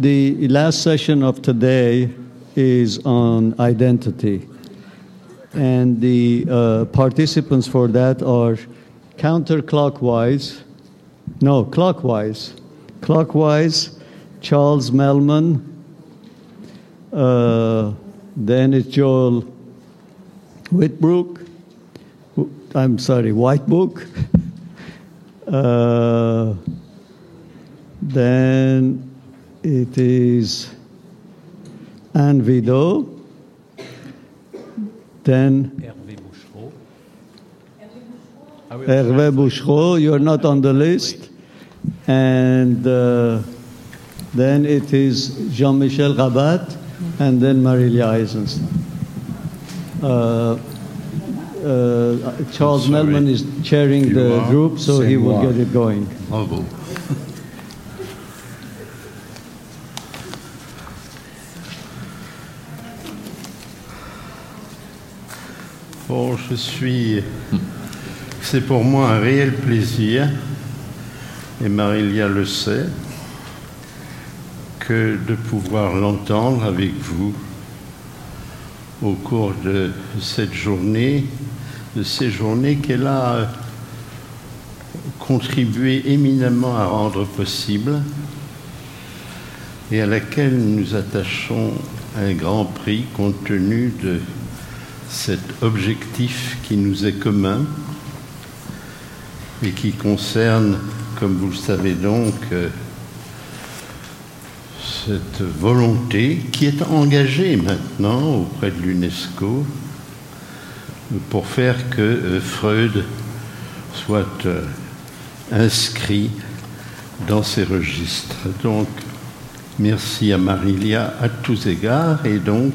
the last session of today is on identity. And the uh, participants for that are counterclockwise, no, clockwise. Clockwise, Charles Melman, uh, then it's Joel Whitbrook, I'm sorry, Whitebook. Uh, then it is Anne Vido. Then Hervé Bouchereau. Hervé Bouchereau, you're not on the list. And uh, then it is Jean Michel Rabat, and then Marilia Eisenstein. Uh, uh, Charles. Melman is chairing You the are? group, so he will get it going. Bravo. Bon, je suis. C'est pour moi un réel plaisir, et Marilia le sait, que de pouvoir l'entendre avec vous au cours de cette journée, de ces journées qu'elle a contribué éminemment à rendre possible et à laquelle nous attachons un grand prix compte tenu de cet objectif qui nous est commun et qui concerne, comme vous le savez donc, euh, cette volonté qui est engagée maintenant auprès de l'UNESCO pour faire que euh, Freud soit euh, inscrit dans ces registres. Donc, merci à Marilia à tous égards et donc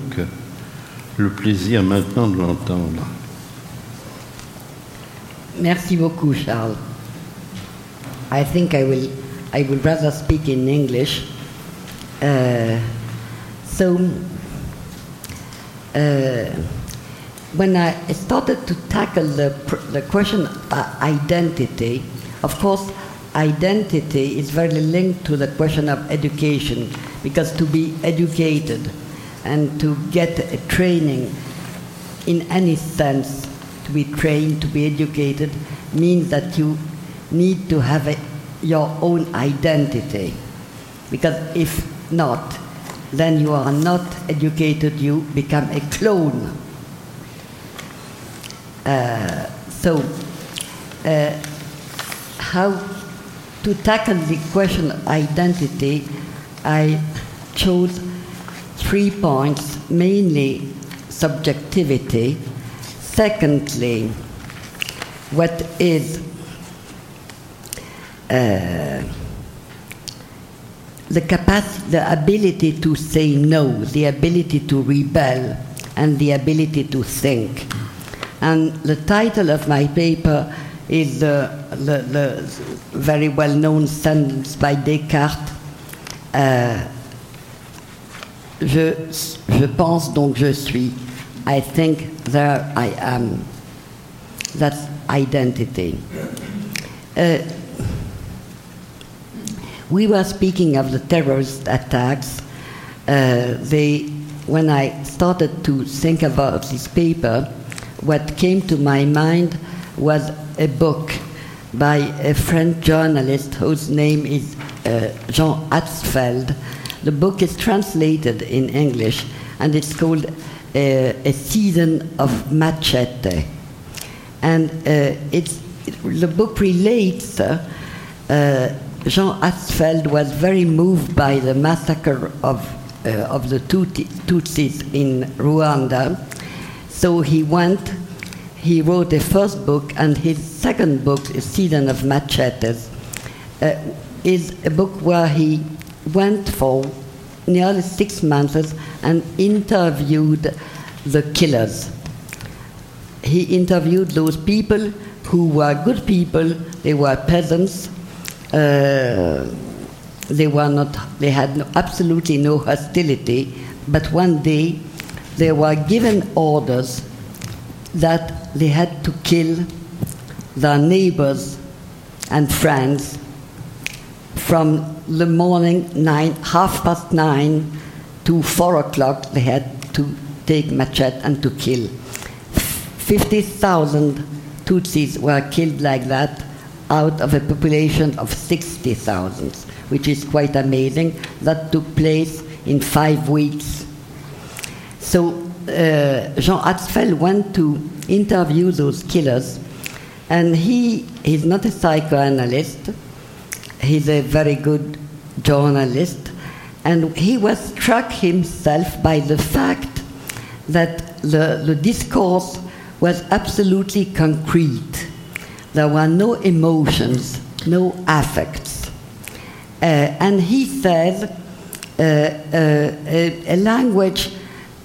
le plaisir maintenant de l'entendre. Merci beaucoup, Charles. I think I will, I would rather speak in English. Uh, so, uh, when I started to tackle the, the question of identity, of course, identity is very linked to the question of education, because to be educated and to get a training in any sense, to be trained, to be educated, means that you need to have a, your own identity. Because if not, then you are not educated, you become a clone. Uh, so, uh, how to tackle the question of identity, I chose three points mainly subjectivity, secondly, what is uh, the capacity, the ability to say no, the ability to rebel, and the ability to think. And the title of my paper is the, the, the very well known sentence by Descartes uh, je, je pense donc je suis. I think there I am. That's identity. Uh, we were speaking of the terrorist attacks. Uh, they, when I started to think about this paper, what came to my mind was a book by a French journalist whose name is uh, Jean Hatzfeld. The book is translated in English and it's called uh, A Season of Machete. And uh, it's, the book relates, uh, uh, Jean Asfeld was very moved by the massacre of, uh, of the Tutsis in Rwanda. So he went, he wrote a first book, and his second book, A Season of Machetes, uh, is a book where he went for nearly six months and interviewed the killers. He interviewed those people who were good people, they were peasants, uh, they were not, they had no, absolutely no hostility, but one day they were given orders that they had to kill their neighbors and friends from the morning, nine, half past nine to four o'clock, they had to take machete and to kill. 50,000 Tutsis were killed like that out of a population of 60,000, which is quite amazing. That took place in five weeks. So uh, Jean Hatzfeld went to interview those killers, and he is not a psychoanalyst. He's a very good journalist, and he was struck himself by the fact that the, the discourse was absolutely concrete. There were no emotions, no affects. Uh, and he says uh, uh, a, a language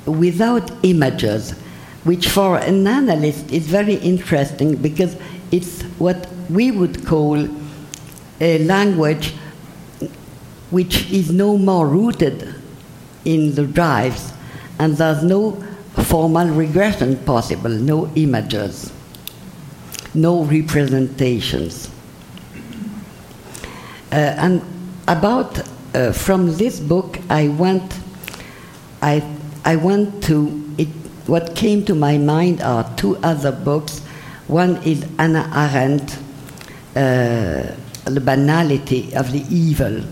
without images, which for an analyst is very interesting because it's what we would call a language which is no more rooted in the drives, and there's no formal regression possible, no images, no representations. Uh, and about uh, from this book, I went, I, I went to it. What came to my mind are two other books. One is Anna Arendt, uh, The Banality of the Evil,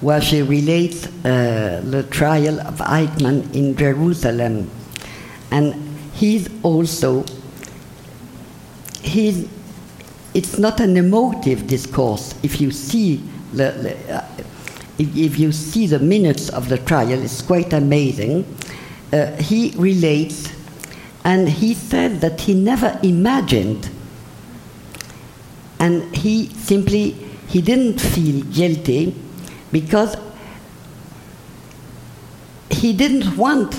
where she relates uh, the trial of Eichmann in Jerusalem. And he's also, he's, it's not an emotive discourse. If you see the, the uh, if, if, you see the minutes of the trial, it's quite amazing. Uh, he relates, and he said that he never imagined, and he simply he didn't feel guilty because he didn't want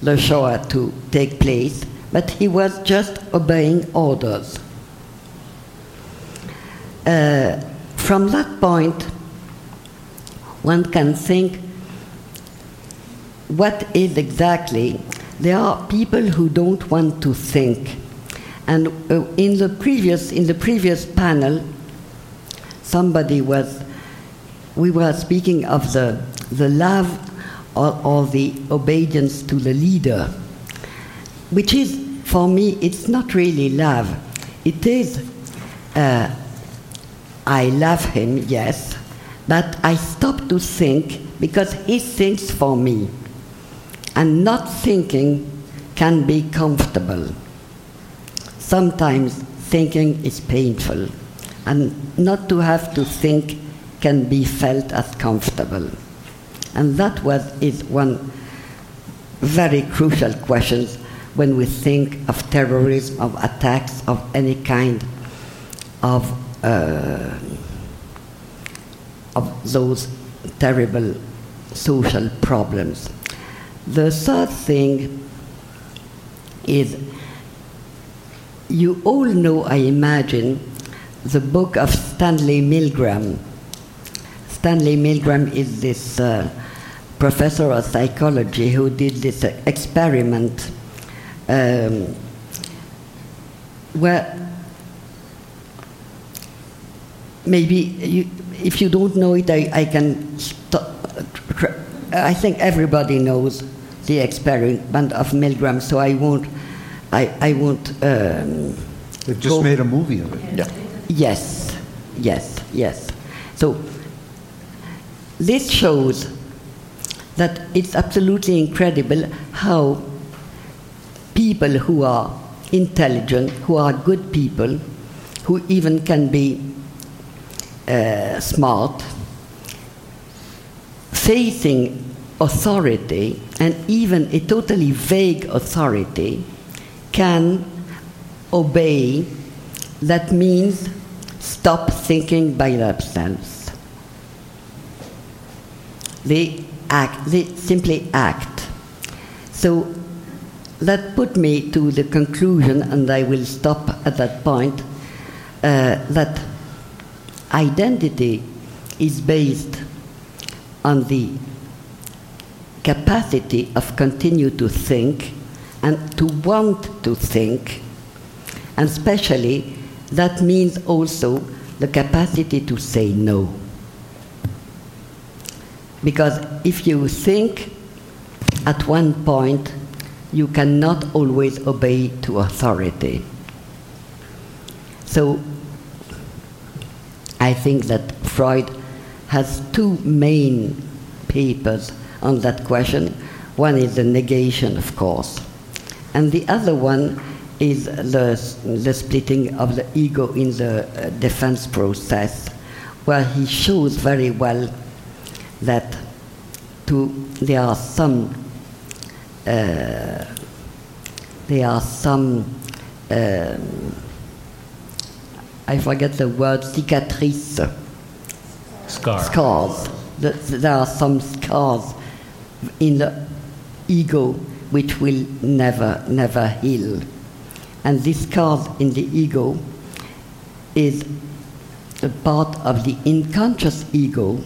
the Shoah to take place, but he was just obeying orders. Uh, from that point, one can think what is exactly there are people who don't want to think and uh, in the previous in the previous panel somebody was we were speaking of the the love or, or the obedience to the leader which is for me it's not really love it is uh, i love him yes but I stop to think because he thinks for me. And not thinking can be comfortable. Sometimes thinking is painful, and not to have to think can be felt as comfortable. And that was is one very crucial question when we think of terrorism, of attacks of any kind, of uh, of those terrible social problems. The third thing is you all know, I imagine, the book of Stanley Milgram. Stanley Milgram is this uh, professor of psychology who did this uh, experiment um, where maybe you, if you don't know it, I, I can. Stop. I think everybody knows the experiment of Milgram, so I won't. I, I won't. Um, They've just go- made a movie of it. yeah. Yes, yes, yes. So this shows that it's absolutely incredible how people who are intelligent, who are good people, who even can be uh, smart, facing authority and even a totally vague authority can obey, that means stop thinking by themselves. They act, they simply act. So that put me to the conclusion, and I will stop at that point, uh, that identity is based on the capacity of continue to think and to want to think and especially that means also the capacity to say no Because if you think at one point, you cannot always obey to authority. So I think that Freud has two main papers on that question. One is the negation, of course, and the other one is the, the splitting of the ego in the uh, defense process, where he shows very well that to, there are some uh, there are some um, I forget the word cicatrice Scar. scars. Th- There are some scars in the ego which will never, never heal. And this scars in the ego is a part of the unconscious ego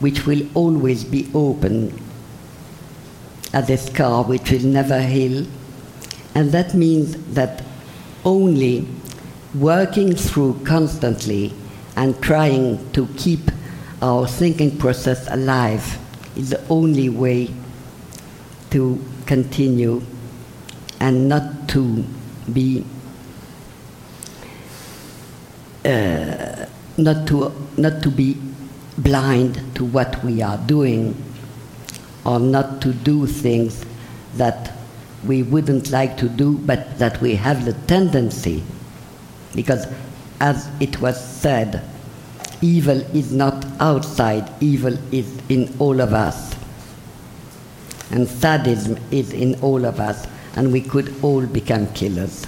which will always be open as a scar which will never heal. And that means that only working through constantly and trying to keep our thinking process alive is the only way to continue and not to be uh, not to not to be blind to what we are doing or not to do things that we wouldn't like to do but that we have the tendency. Because as it was said evil is not outside evil is in all of us and sadism is in all of us and we could all become killers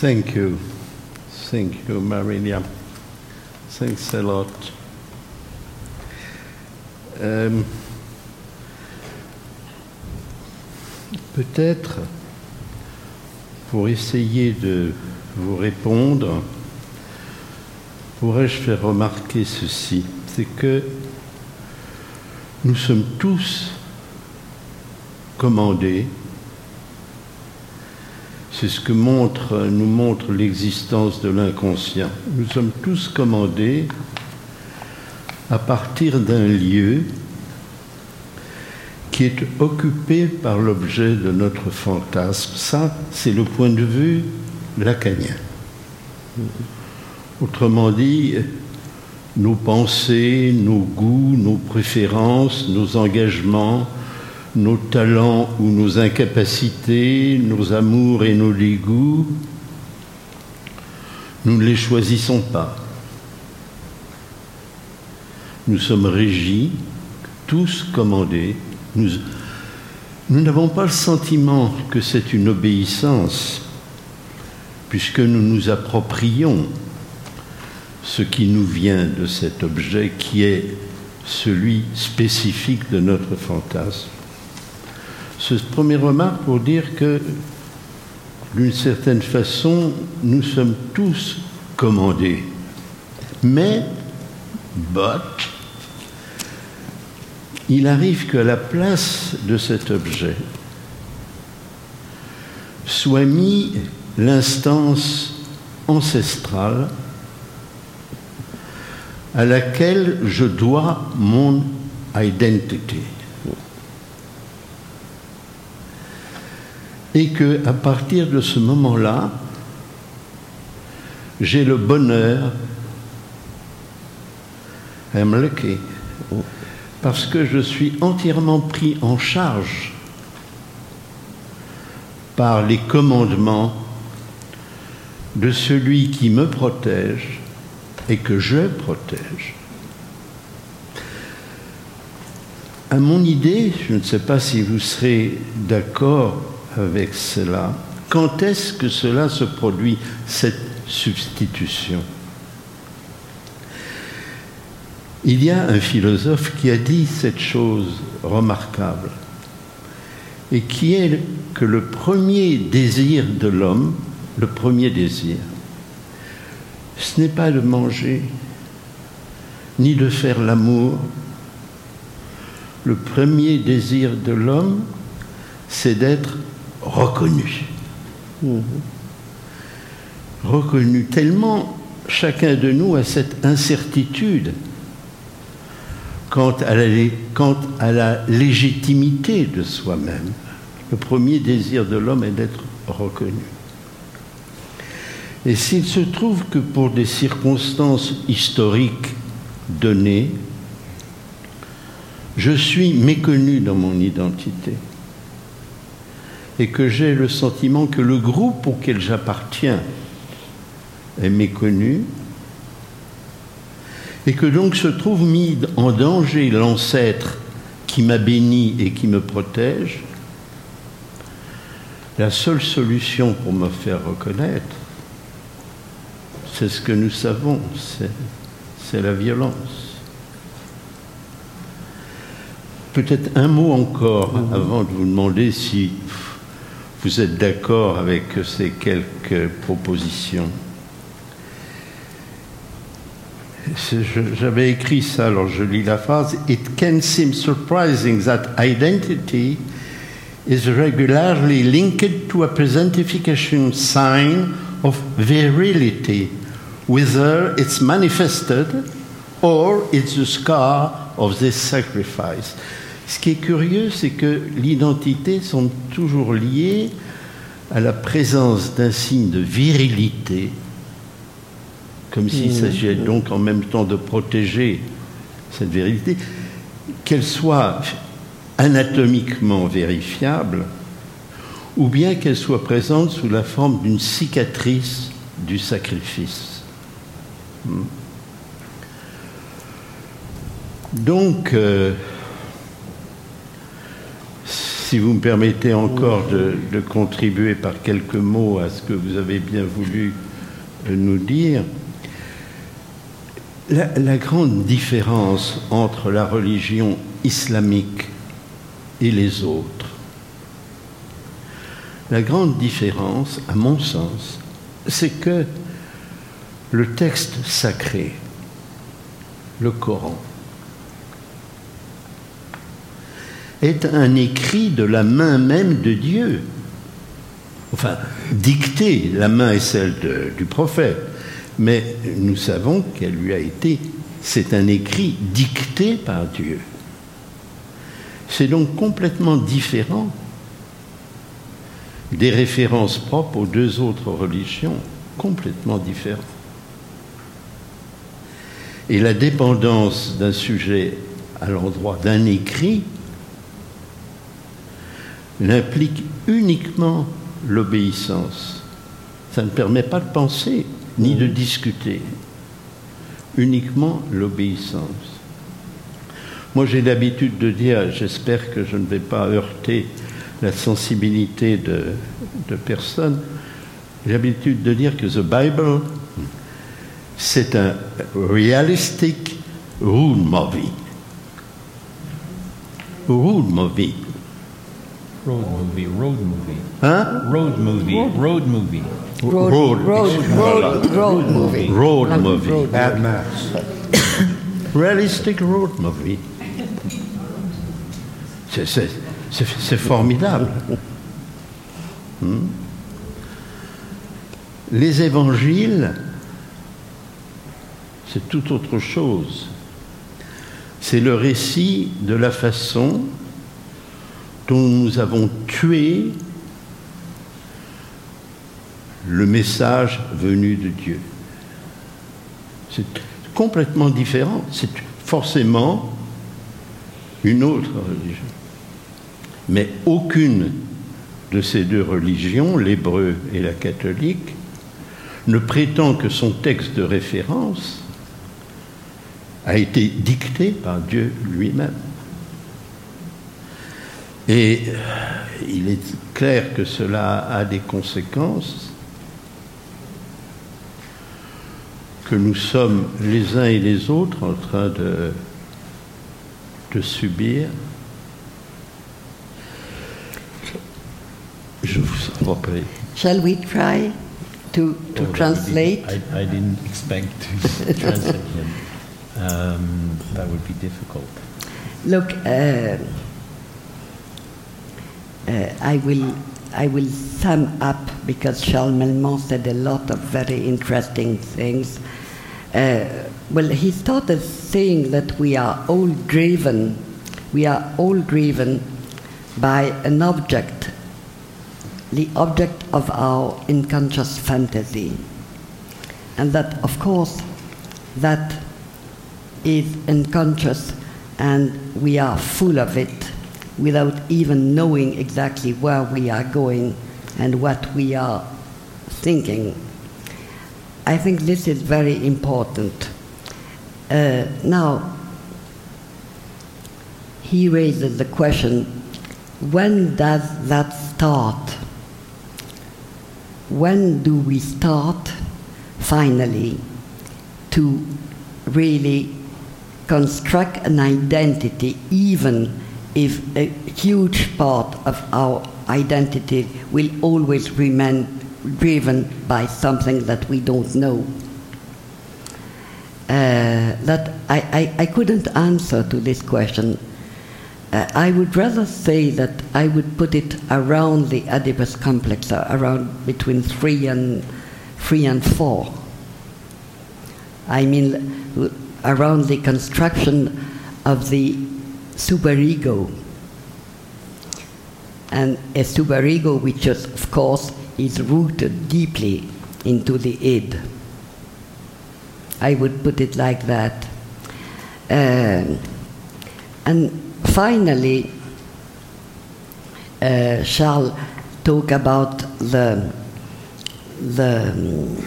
Thank you. Thank you, Marilia. Thanks a lot. Euh, Peut-être, pour essayer de vous répondre, pourrais-je faire remarquer ceci, c'est que nous sommes tous commandés c'est ce que montre, nous montre l'existence de l'inconscient. Nous sommes tous commandés à partir d'un lieu qui est occupé par l'objet de notre fantasme. Ça, c'est le point de vue lacanien. Autrement dit, nos pensées, nos goûts, nos préférences, nos engagements, nos talents ou nos incapacités, nos amours et nos dégoûts, nous ne les choisissons pas. Nous sommes régis, tous commandés. Nous nous n'avons pas le sentiment que c'est une obéissance, puisque nous nous approprions ce qui nous vient de cet objet qui est celui spécifique de notre fantasme. Ce premier remarque pour dire que, d'une certaine façon, nous sommes tous commandés. Mais, but, il arrive qu'à la place de cet objet soit mis l'instance ancestrale à laquelle je dois mon identité. Et que à partir de ce moment-là, j'ai le bonheur, parce que je suis entièrement pris en charge par les commandements de celui qui me protège et que je protège. À mon idée, je ne sais pas si vous serez d'accord avec cela, quand est-ce que cela se produit, cette substitution? Il y a un philosophe qui a dit cette chose remarquable, et qui est que le premier désir de l'homme, le premier désir, ce n'est pas de manger, ni de faire l'amour. Le premier désir de l'homme, c'est d'être reconnu. reconnu, tellement chacun de nous a cette incertitude quant à la, quant à la légitimité de soi-même. Le premier désir de l'homme est d'être reconnu. Et s'il se trouve que pour des circonstances historiques données, je suis méconnu dans mon identité et que j'ai le sentiment que le groupe auquel j'appartiens est méconnu et que donc se trouve mis en danger l'ancêtre qui m'a béni et qui me protège, la seule solution pour me faire reconnaître, c'est ce que nous savons, c'est la violence. Peut-être un mot encore avant de vous demander si vous êtes d'accord avec ces quelques propositions. J'avais écrit ça, alors je lis la phrase. It can seem surprising that identity is regularly linked to a presentification sign of virility, whether it's manifested or it's the scar of this sacrifice. Ce qui est curieux, c'est que l'identité sont toujours liées à la présence d'un signe de virilité comme s'il s'agissait donc en même temps de protéger cette vérité, qu'elle soit anatomiquement vérifiable, ou bien qu'elle soit présente sous la forme d'une cicatrice du sacrifice. Hmm. Donc, euh, si vous me permettez encore de, de, contribuer par quelques mots à ce que vous avez bien voulu nous dire, la, grande différence entre la religion islamique et les autres, la grande différence, à mon sens, c'est que le texte sacré, le Coran, est un écrit de la main même de Dieu. Enfin, dicté, la main est celle du prophète, mais nous savons qu'elle lui a été, c'est un écrit dicté par Dieu. C'est donc complètement différent des références propres aux deux autres religions, complètement différent. Et la dépendance d'un sujet à l'endroit d'un écrit n'implique uniquement l'obéissance. Ça ne permet pas de penser ni de discuter, uniquement l'obéissance. Moi, j'ai l'habitude de dire, j'espère que je ne vais pas heurter la sensibilité de, de personne, j'ai l'habitude de dire que the Bible, c'est un realistic road movie. Road movie. Road movie, road movie. Hein? Road movie, road movie. Road, road, road, road, road movie. Road movie. road Max. Realistic road movie. C'est- C'est c'est- c'est formidable. Hmm? Les évangiles, c'est tout autre chose. C'est le récit de la façon dont nous avons tué le message venu de Dieu. C'est complètement différent. C'est forcément une autre religion. Mais aucune de ces deux religions, l'hébreu et la catholique, ne prétend que son texte de référence a été dicté par Dieu lui-même. Et il est clair que cela a des conséquences que nous sommes les uns et les autres en train de, de subir. Je vous en prie. Shall we try to, to translate? I, I didn't expect to translate him. Um, that would be difficult. Look, uh, uh, I will I will sum up because Charles Melmont said a lot of very interesting things. Uh, well, he started saying that we are all driven, we are all driven by an object, the object of our unconscious fantasy. And that, of course, that is unconscious and we are full of it without even knowing exactly where we are going and what we are thinking. I think this is very important. Uh, now, he raises the question when does that start? When do we start finally to really construct an identity, even if a huge part of our identity will always remain driven by something that we don't know. Uh, that I, I, I, couldn't answer to this question. Uh, I would rather say that I would put it around the Oedipus complex, uh, around between three and three and four. I mean, around the construction of the superego. And a superego which is, of course, is rooted deeply into the id. I would put it like that. Uh, and finally, uh, Charles talk about the the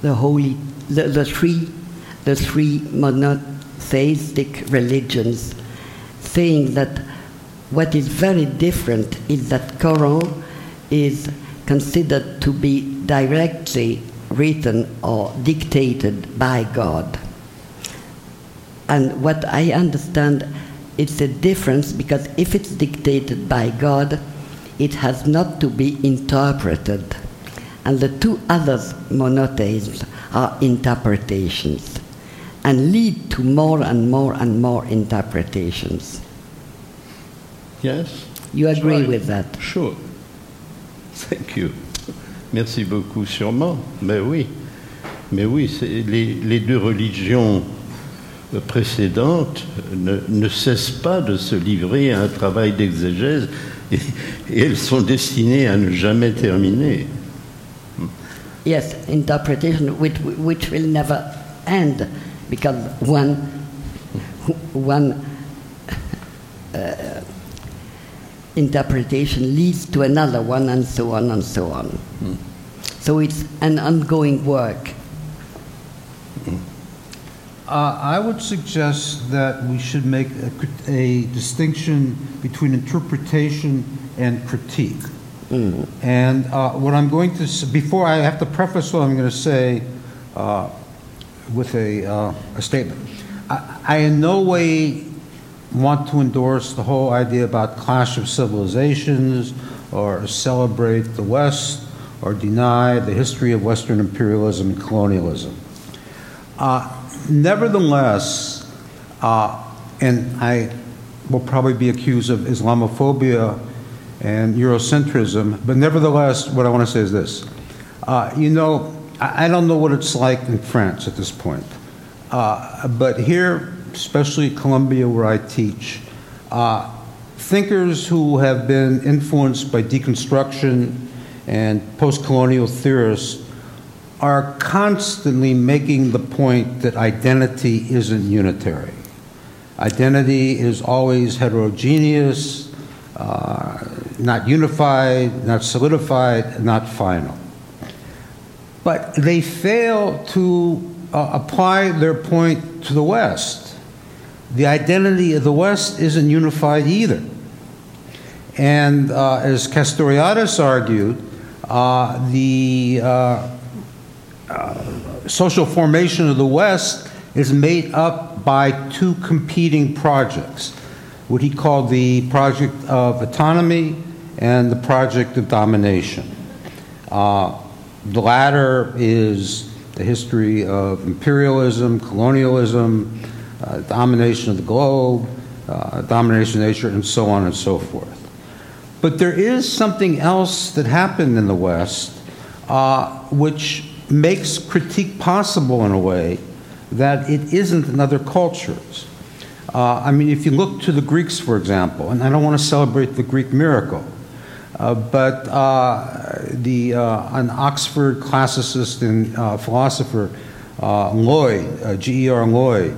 the holy the, the three the three monotheistic religions, saying that what is very different is that Quran is considered to be directly written or dictated by God. And what I understand, it's a difference because if it's dictated by God, it has not to be interpreted. And the two other monotheisms are interpretations and lead to more and more and more interpretations. Yes? You agree right. with that? Sure. Thank you. Merci beaucoup, sûrement. Mais oui. Mais oui, les, les, deux religions précédentes ne, ne, cessent pas de se livrer à un travail d'exégèse et, et, elles sont destinées à ne jamais terminer. Yes, interpretation which, which will never end because one, one uh, interpretation leads to another one, and so on and so on. Mm. So it's an ongoing work. Uh, I would suggest that we should make a, a distinction between interpretation and critique. Mm. And uh, what I'm going to say, before I have to preface what I'm going to say uh, with a, uh, a statement. I, I in no way want to endorse the whole idea about clash of civilizations or celebrate the West or deny the history of Western imperialism and colonialism. Uh, nevertheless, uh, and I will probably be accused of Islamophobia and Eurocentrism, but nevertheless, what I want to say is this. Uh, you know, I, don't know what it's like in France at this point, uh, but here especially Columbia, where I teach, uh, thinkers who have been influenced by deconstruction and post colonial theorists are constantly making the point that identity isn't unitary. Identity is always heterogeneous, uh, not unified, not solidified, not final. But they fail to uh, apply their point to the West the identity of the West isn't unified either. And uh, as Castoriadis argued, uh, the uh, uh, social formation of the West is made up by two competing projects what he called the project of autonomy and the project of domination. Uh, the latter is the history of imperialism, colonialism, uh, domination of the globe, uh, domination of nature, and so on and so forth. But there is something else that happened in the West uh, which makes critique possible in a way that it isn't in other cultures. Uh, I mean, if you look to the Greeks, for example, and I don't want to celebrate the Greek miracle, but uh, the, uh, an Oxford classicist and uh, philosopher, uh, Lloyd, G.E.R. Lloyd,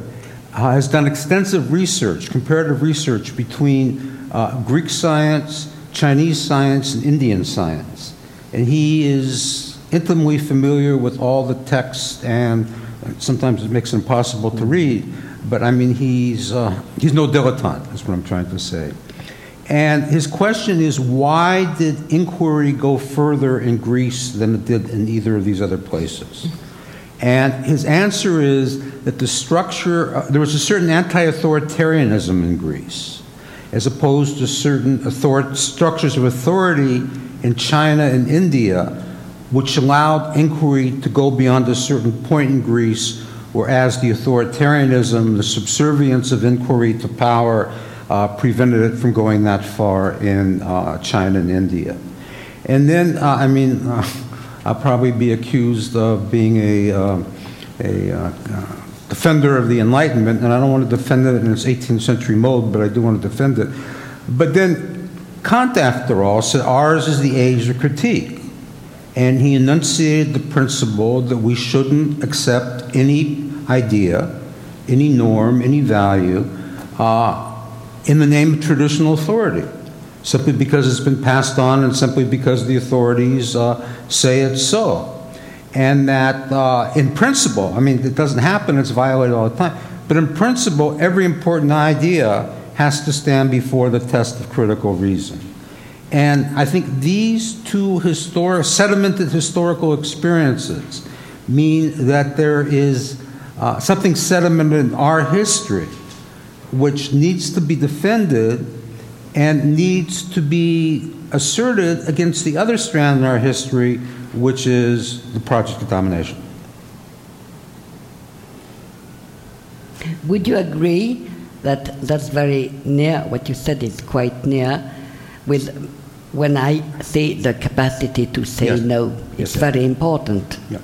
has done extensive research, comparative research between Greek science, Chinese science, and Indian science. And he is intimately familiar with all the texts, and sometimes it makes it impossible to read. But I mean, he's, uh, he's no dilettante, that's what I'm trying to say. And his question is why did inquiry go further in Greece than it did in either of these other places? And his answer is that the structure, uh, there was a certain anti authoritarianism in Greece, as opposed to certain author- structures of authority in China and India, which allowed inquiry to go beyond a certain point in Greece, whereas the authoritarianism, the subservience of inquiry to power, prevented it from going that far in uh, China and India. And then, uh, I mean, uh, I'll probably be accused of being a, uh, a uh, defender of the Enlightenment, and I don't want to defend it in its 18th century mode, but I do want to defend it. But then, Kant, after all, said ours is the age of critique. And he enunciated the principle that we shouldn't accept any idea, any norm, any value uh, in the name of traditional authority, simply because it's been passed on and simply because the authorities uh, say it's so. And that, uh, in principle, I mean, it doesn't happen, it's violated all the time, but in principle, every important idea has to stand before the test of critical reason. And I think these two sedimented historical experiences mean that there is uh, something sedimented in our history which needs to be defended and needs to be asserted against the other strand in our history, which is the project of domination. Would you agree that that's very near, what you said is quite near, with when I say the capacity to say yes. no, it's yes, very important. Yeah.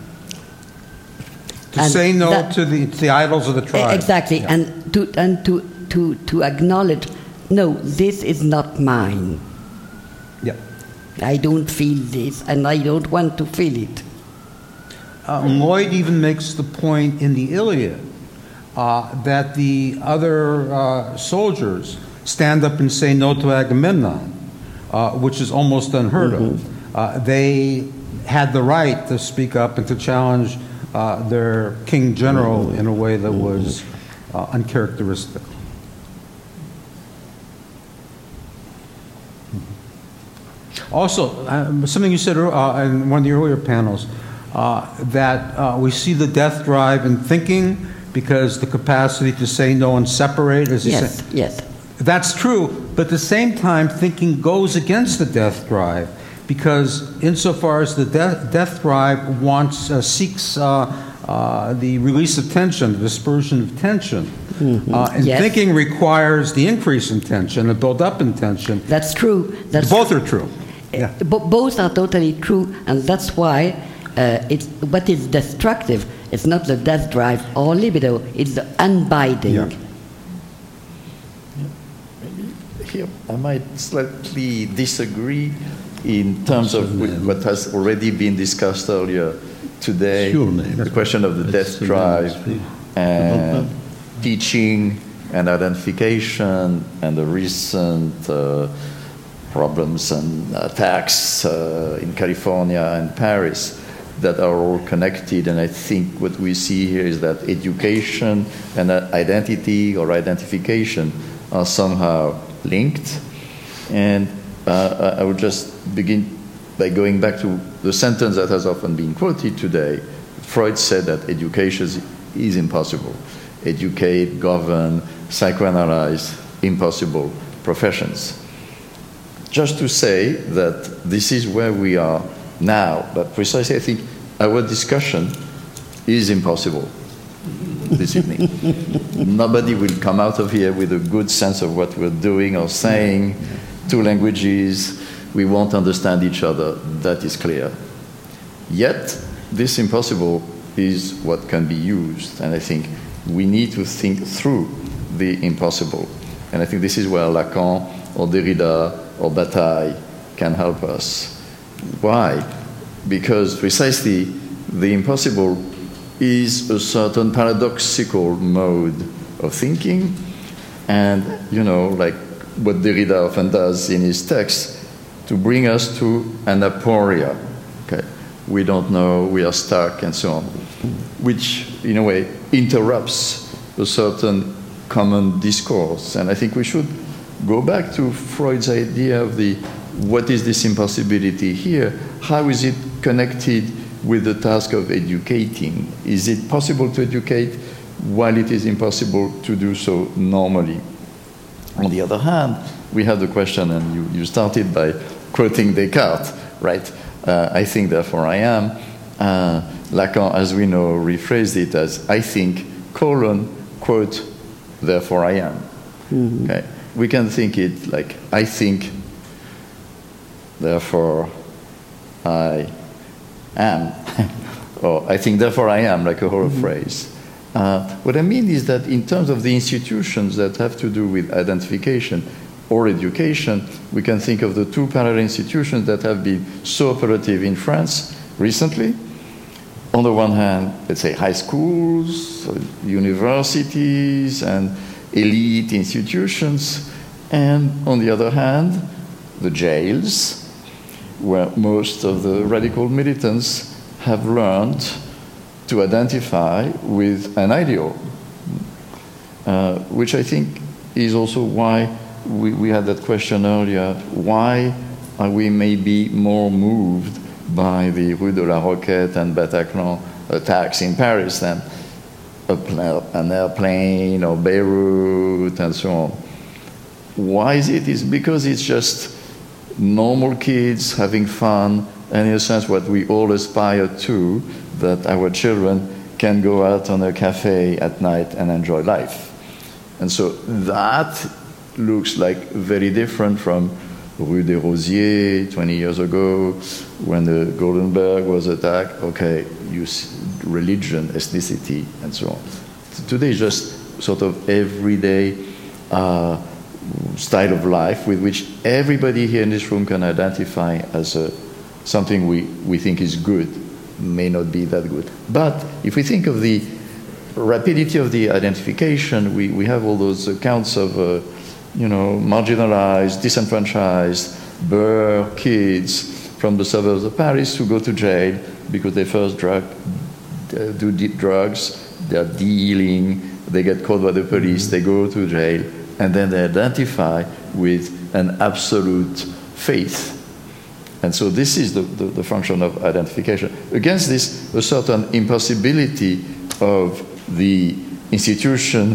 To and say no that, to, the, to the idols of the tribe. Exactly, yeah. and to and to to, to acknowledge, no, this is not mine. Yeah. I don't feel this, and I don't want to feel it. Uh, Lloyd even makes the point in the Iliad uh, that the other uh, soldiers stand up and say no to Agamemnon, uh, which is almost unheard mm-hmm. of. Uh, they had the right to speak up and to challenge uh, their king general mm-hmm. in a way that was uncharacteristic. Also, uh, something you said uh, in one of the earlier panels, uh, that uh, we see the death drive in thinking because the capacity to say no and separate is yes, yes. That's true, but at the same time, thinking goes against the death drive because insofar as the death, death drive wants uh, seeks uh, the release of tension, the dispersion of tension. Mm-hmm. Uh, and yes. thinking requires the increase in tension, the build up in tension. That's true. That's Both are true. Yeah. both are totally true, and that's why uh, it's, what is destructive is not the death drive or libido, it's the unbinding. Yeah. Here, I might slightly disagree in terms of what has already been discussed earlier today the question of the death drive and teaching and identification and the recent uh, problems and attacks uh, in California and Paris that are all connected. And I think what we see here is that education and identity or identification are somehow linked. And uh, I would just begin by going back to the sentence that has often been quoted today. Freud said that education is impossible. Educate, govern, psychoanalyze, impossible professions just to say that this is where we are now, but precisely I think our discussion is impossible this evening. Nobody will come out of here with a good sense of what we're doing or saying, two languages, we won't understand each other. That is clear. Yet, this impossible is what can be used, and I think we need to think through the impossible. And I think this is where Lacan or Derrida or Bataille can help us. Why? Because precisely the impossible is a certain paradoxical mode of thinking, and you know, like what Derrida often does in his text, to bring us to an aporia. Okay, we don't know, we are stuck, and so on, which in a way interrupts a certain common discourse. And I think we should go back to Freud's idea of the what is this impossibility here? How is it connected with the task of educating? Is it possible to educate while it is impossible to do so normally? On the other hand, we have the question, and you, you started by quoting Descartes, right? Uh, I think, therefore I am. Uh, Lacan, as we know, rephrased it as I think, colon, quote, therefore I am. Mm-hmm. Okay? We can think it like I think, therefore I am. or I think, therefore I am, like a whole mm-hmm. phrase. Uh, what I mean is that in terms of the institutions that have to do with identification or education, we can think of the two parallel institutions that have been so operative in France recently. On the one hand, let's say high schools, universities, and elite institutions, and on the other hand, the jails, where most of the radical militants have learned to identify with an ideal, uh, which I think is also why we, we had that question earlier why are we maybe more moved by the Rue de la Roquette and Bataclan attacks in Paris than an airplane or Beirut and so on. Why is it? It's because it's just normal kids having fun, and in a sense, what we all aspire to that our children can go out on a cafe at night and enjoy life. And so that looks like very different from Rue des Rosiers 20 years ago when the Goldenberg was attacked. Okay, you religion, ethnicity, and so on. Today just sort of everyday uh, style of life with which everybody here in this room can identify as a, something we, we think is good, may not be that good. But if we think of the rapidity of the identification, we, we have all those accounts of, uh, you know, marginalized, disenfranchised, Burr kids from the suburbs of Paris who go to jail because they first drug, uh, do drugs, they're dealing, they get caught by the police, they go to jail, and then they identify with an absolute faith. And so this is the, the, the, function of identification. Against this, a certain impossibility of the institution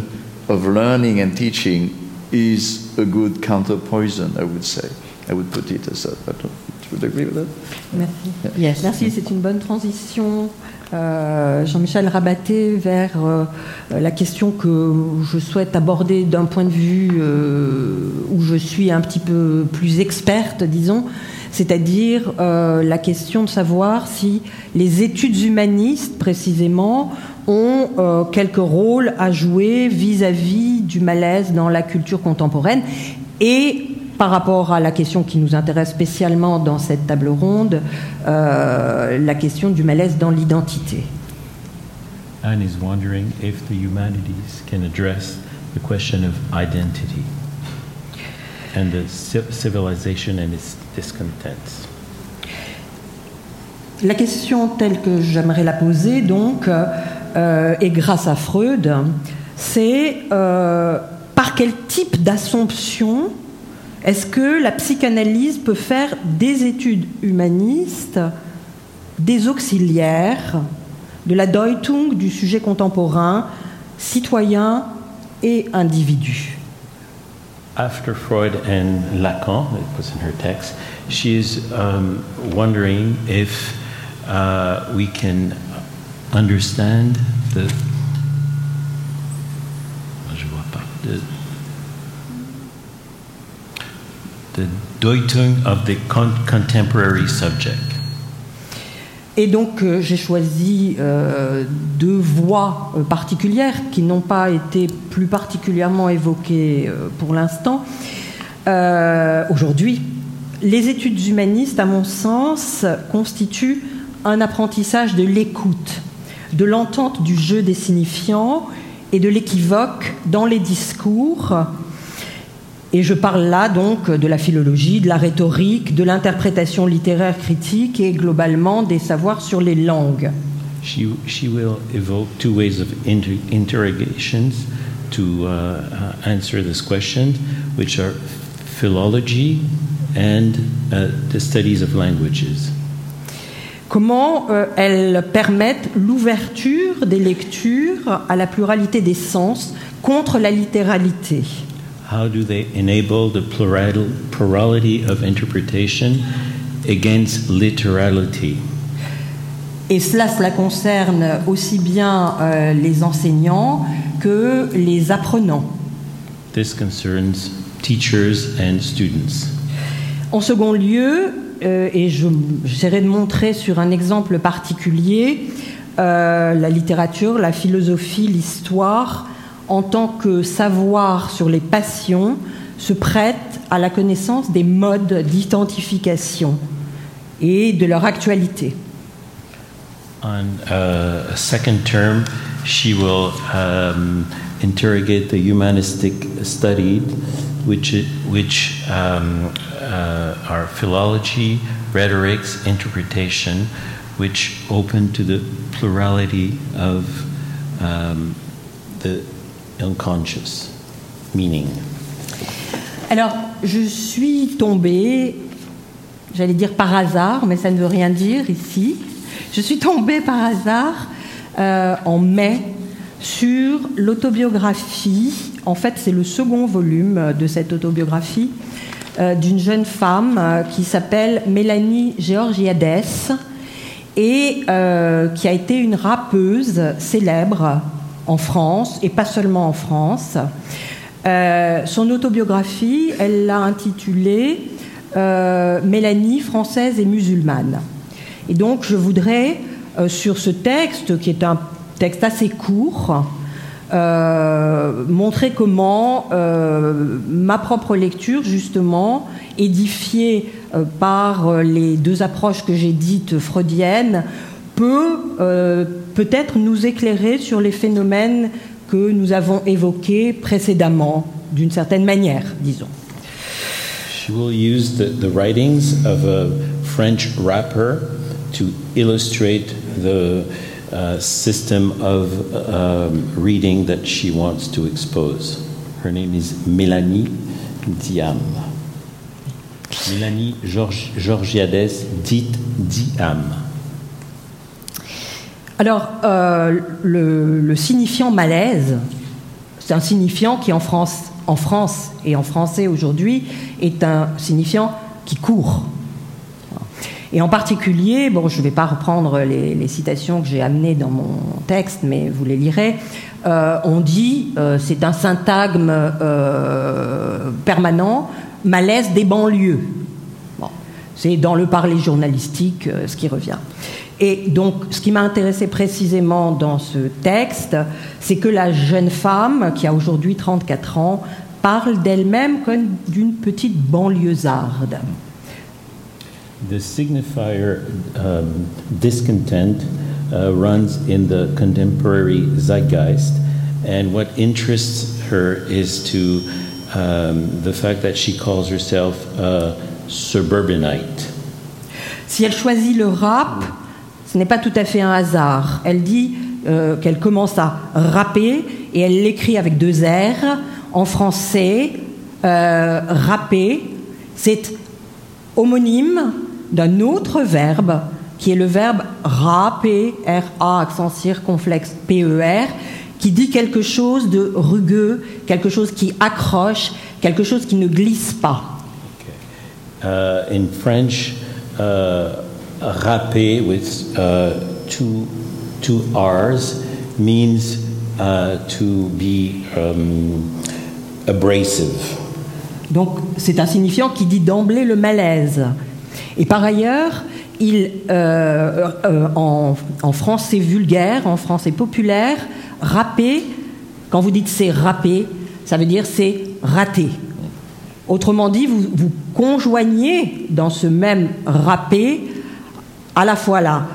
of learning and teaching is a good counterpoison, I would say. I would put it as that. I would agree with that? Merci. Yeah. Yes. Merci, c'est une bonne transition Euh, Jean-Michel Rabaté vers euh, la question que je souhaite aborder d'un point de vue euh, où je suis un petit peu plus experte, disons, c'est-à-dire la question de savoir si les études humanistes, précisément, ont quelques rôles à jouer vis-à-vis -vis du malaise dans la culture contemporaine et par rapport à la question qui nous intéresse spécialement dans cette table ronde, euh, la question du malaise dans l'identité. Anne is wondering if the humanities can address the question of identity and the civilization and its. La question telle que j'aimerais la poser, donc, euh, et grâce à Freud, c'est euh, par quel type d'assomption est-ce que la psychanalyse peut faire des études humanistes, des auxiliaires, de la Deutung du sujet contemporain, citoyen et individu? After Freud and Lacan, it was in her text, she is um, wondering if uh, we can understand the. Je the Deutung of the con contemporary subject. Et donc euh, j'ai choisi euh, deux voies euh, particulières qui n'ont pas été plus particulièrement évoquées pour l'instant. Aujourd'hui, les études humanistes, à mon sens, constituent un apprentissage de l'écoute, de l'entente du jeu des signifiants et de l'équivoque dans les discours. Et je parle là donc de la philologie, de la rhétorique, de l'interprétation littéraire critique et globalement des savoirs sur les langues. She, she will evoke two ways of inter interrogations to uh, uh, answer this question, which are philology and uh, the studies of languages. Comment euh, elles permettent l'ouverture des lectures à la pluralité des sens contre la littéralité? How do they enable the plural, plurality of interpretation against literality? Et cela, cela concerne aussi bien euh, les enseignants que les apprenants. This concerns teachers and students. En second lieu, euh, et je- j'essaierai de montrer sur un exemple particulier, euh, la littérature, la philosophie, l'histoire, en tant que savoir sur les passions, se prête à la connaissance des modes d'identification et de leur actualité. On uh, a second term, she will um, interrogate the humanistic study, which, which um, uh, are philology, rhetorics, interpretation, which open to the plurality of um, the unconscious meaning. Alors, je suis tombée, j'allais dire par hasard, mais ça ne veut rien dire ici. Je suis tombée par hasard euh, en mai sur l'autobiographie. En fait, c'est le second volume de cette autobiographie euh, d'une jeune femme euh, qui s'appelle Mélanie Georgiades et qui a été une rappeuse célèbre en France et pas seulement en France. Euh, son autobiographie, elle l'a intitulée euh, Mélanie française et musulmane. Et donc je voudrais, euh, sur ce texte, qui est un texte assez court, montrer comment ma propre lecture, justement, édifiée par les deux approches que j'ai dites freudiennes, peut peut-être nous éclairer sur les phénomènes que nous avons évoqués précédemment, d'une certaine manière, disons. She will use the, the writings of a French rapper to illustrate the uh, system of um, reading that she wants to expose. Her name is Mélanie Diam. Mélanie Georg- Georgiades, dite Diam. Alors, euh, le, signifiant malaise, c'est un signifiant qui en France, en France et en français aujourd'hui est un signifiant qui court. Et en particulier, bon, je ne vais pas reprendre les, citations que j'ai amenées dans mon texte, mais vous les lirez. euh, on dit, euh, c'est un syntagme permanent, malaise des banlieues. Bon, c'est dans le parler journalistique ce qui revient. Et donc, ce qui m'a intéressé précisément dans ce texte, c'est que la jeune femme, qui a aujourd'hui 34 ans, parle d'elle-même comme d'une petite banlieusarde. The signifier um, discontent uh, runs in the contemporary zeitgeist, and what interests her is to um, the fact that she calls herself a suburbanite. Si elle choisit le rap, ce n'est pas tout à fait un hasard. Elle dit euh, qu'elle commence à rapper et elle l'écrit avec deux R en français. Euh, rapper, c'est homonyme d'un autre verbe qui est le verbe rapper, R-A, accent circonflexe, P-E-R, qui dit quelque chose de rugueux, quelque chose qui accroche, quelque chose qui ne glisse pas. Uh, in French, uh, râper with uh, two, two R's means uh, to be um, abrasive. Donc c'est un signifiant qui dit d'emblée le malaise. Et par ailleurs, il, euh, euh, en, en, français vulgaire, en français populaire, râper, quand vous dites c'est râper, ça veut dire c'est raté. Autrement dit, vous, vous conjoignez dans ce même râpé à la fois là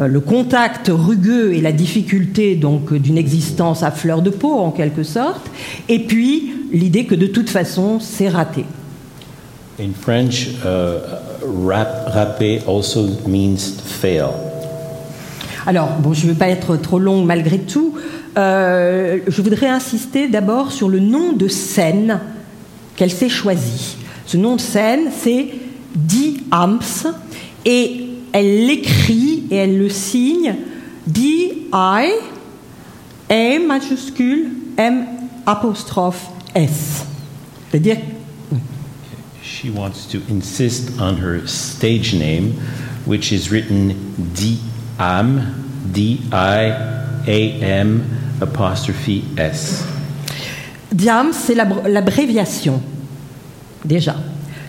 euh, le contact rugueux et la difficulté donc d'une existence à fleur de peau en quelque sorte, et puis l'idée que de toute façon c'est raté. In French, uh, rap, rapper also means fail. Alors, bon, je ne veux pas être trop long malgré tout. Euh, je voudrais insister d'abord sur le nom de scène qu'elle s'est choisi. Ce nom de scène, c'est Di Ams, et elle l'écrit et elle le signe D-I, A majuscule, M apostrophe S. C'est-à-dire. She wants to insist on her stage name, which is written D-AM, D-I-A-M apostrophe S. Diam, c'est l'abréviation, déjà.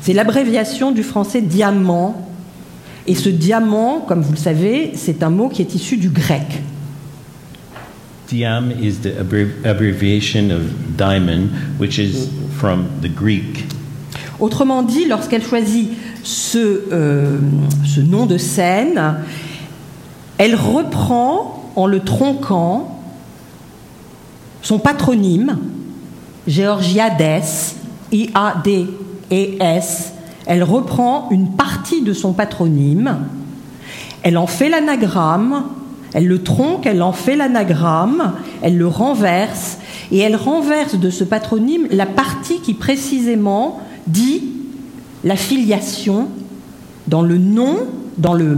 C'est l'abréviation du français diamant et ce diamant, comme vous le savez, c'est un mot qui est issu du grec. Diam is the abbreviation of diamond, which is from the Greek. Autrement dit, lorsqu'elle choisit ce, euh, ce nom de scène, elle reprend en le tronquant son patronyme, Georgiades, I-A-D-E-S, elle reprend une partie de son patronyme, elle en fait l'anagramme, elle le tronque, elle en fait l'anagramme, elle le renverse, et elle renverse de ce patronyme la partie qui précisément dit la filiation dans le nom, dans, le,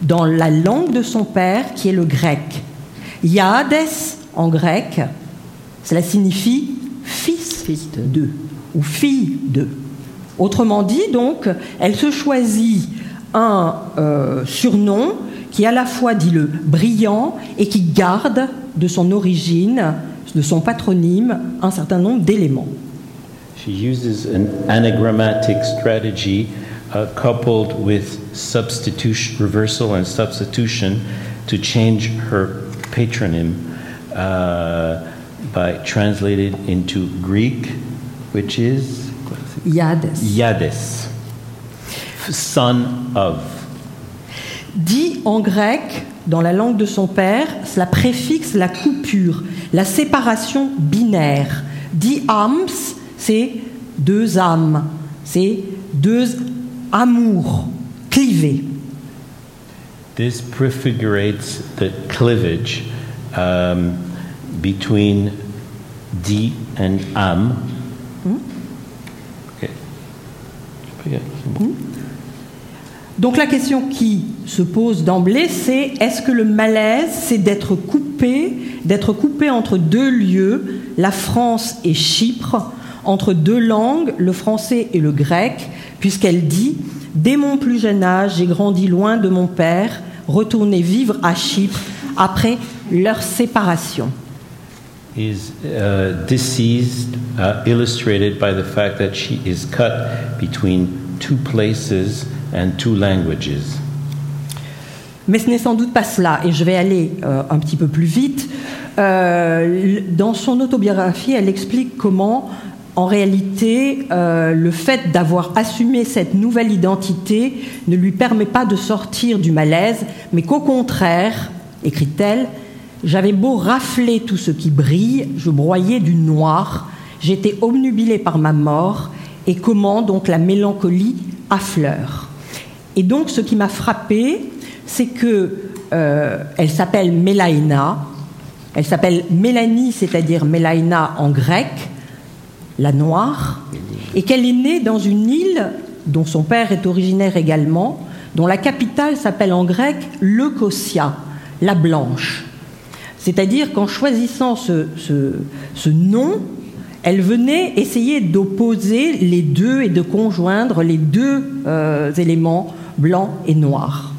dans la langue de son père, qui est le grec. Iades, en grec, cela signifie fils, fils de, ou fille de. Autrement dit, donc, elle se choisit un euh, surnom qui à la fois dit le brillant et qui garde de son origine, de son patronyme, un certain nombre d'éléments. She uses an anagrammatic strategy uh, coupled with substitution, reversal and substitution to change her patronym uh, by translated into Greek, which is Iades. Son of. Dit en grec, dans la langue de son père, cela préfixe la coupure, la séparation binaire. Dit ams, c'est deux âmes, c'est deux amours clivés. This prefigurates the cleavage um, between di and am. Hmm? Donc la question qui se pose d'emblée, c'est est-ce que le malaise, c'est d'être coupé, d'être coupé entre deux lieux, la France et Chypre, entre deux langues, le français et le grec, puisqu'elle dit Dès mon plus jeune âge, j'ai grandi loin de mon père, retourné vivre à Chypre après leur séparation. Is uh, deceased, uh, illustrated by the fact that she is cut between two places and two languages. Mais ce n'est sans doute pas cela, et je vais aller euh, un petit peu plus vite. Euh, dans son autobiographie, elle explique comment, en réalité, euh, le fait d'avoir assumé cette nouvelle identité ne lui permet pas de sortir du malaise, mais qu'au contraire, écrit-elle, j'avais beau rafler tout ce qui brille, je broyais du noir, j'étais obnubilée par ma mort, et comment donc la mélancolie affleure. Et donc ce qui m'a frappé, c'est que euh, elle s'appelle Mélaïna, elle s'appelle Mélanie, c'est-à-dire Mélaïna en grec, la noire, et qu'elle est née dans une île dont son père est originaire également, dont la capitale s'appelle en grec Leucosia, la blanche. C'est-à-dire qu'en choisissant ce, ce, nom, elle venait essayer d'opposer les deux et de conjoindre les deux euh, éléments blanc et noir.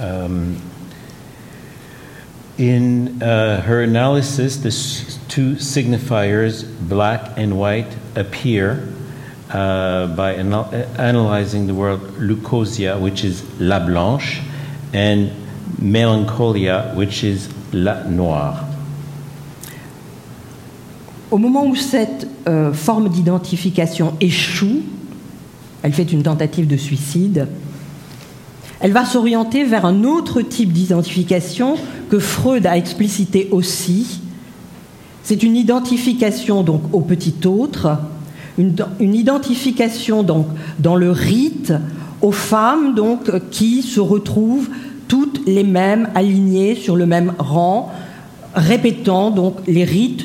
Um, In uh, her analysis, the two signifiers, black and white, appear uh, by anal- analyzing the word leucosia, which is la blanche, and melancholia, which is la noire. Au moment où cette euh, forme d'identification échoue, elle fait une tentative de suicide, elle va s'orienter vers un autre type d'identification que Freud a explicité aussi. C'est une identification donc au petit autre, une, une identification donc dans le rite aux femmes donc qui se retrouvent toutes les mêmes alignées sur le même rang, répétant donc les rites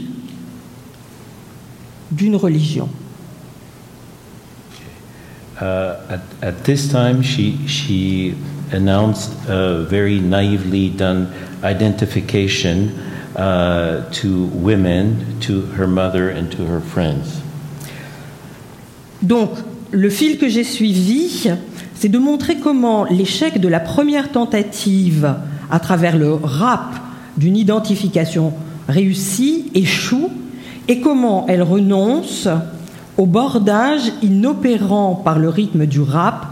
d'une religion. Uh, at, at this time, she, she announced a very naively done identification uh, to women, to her mother, and to her friends. Donc, le fil que j'ai suivi, c'est de montrer comment l'échec de la première tentative à travers le rap d'une identification réussie échoue et comment elle renonce au bordage inopérant par le rythme du rap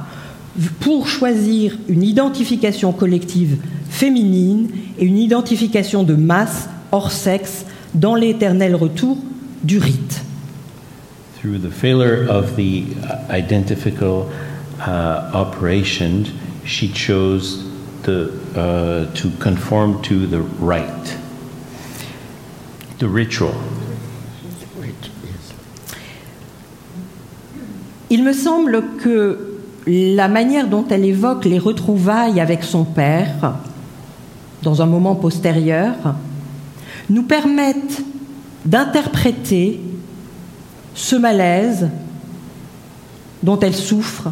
pour choisir une identification collective féminine et une identification de masse hors sexe dans l'éternel retour du rite. Through the failure of the uh, uh, operation, she chose the, uh, to conform to the rite, the ritual. Il me semble que la manière dont elle évoque les retrouvailles avec son père, dans un moment postérieur, nous permettent d'interpréter ce malaise dont elle souffre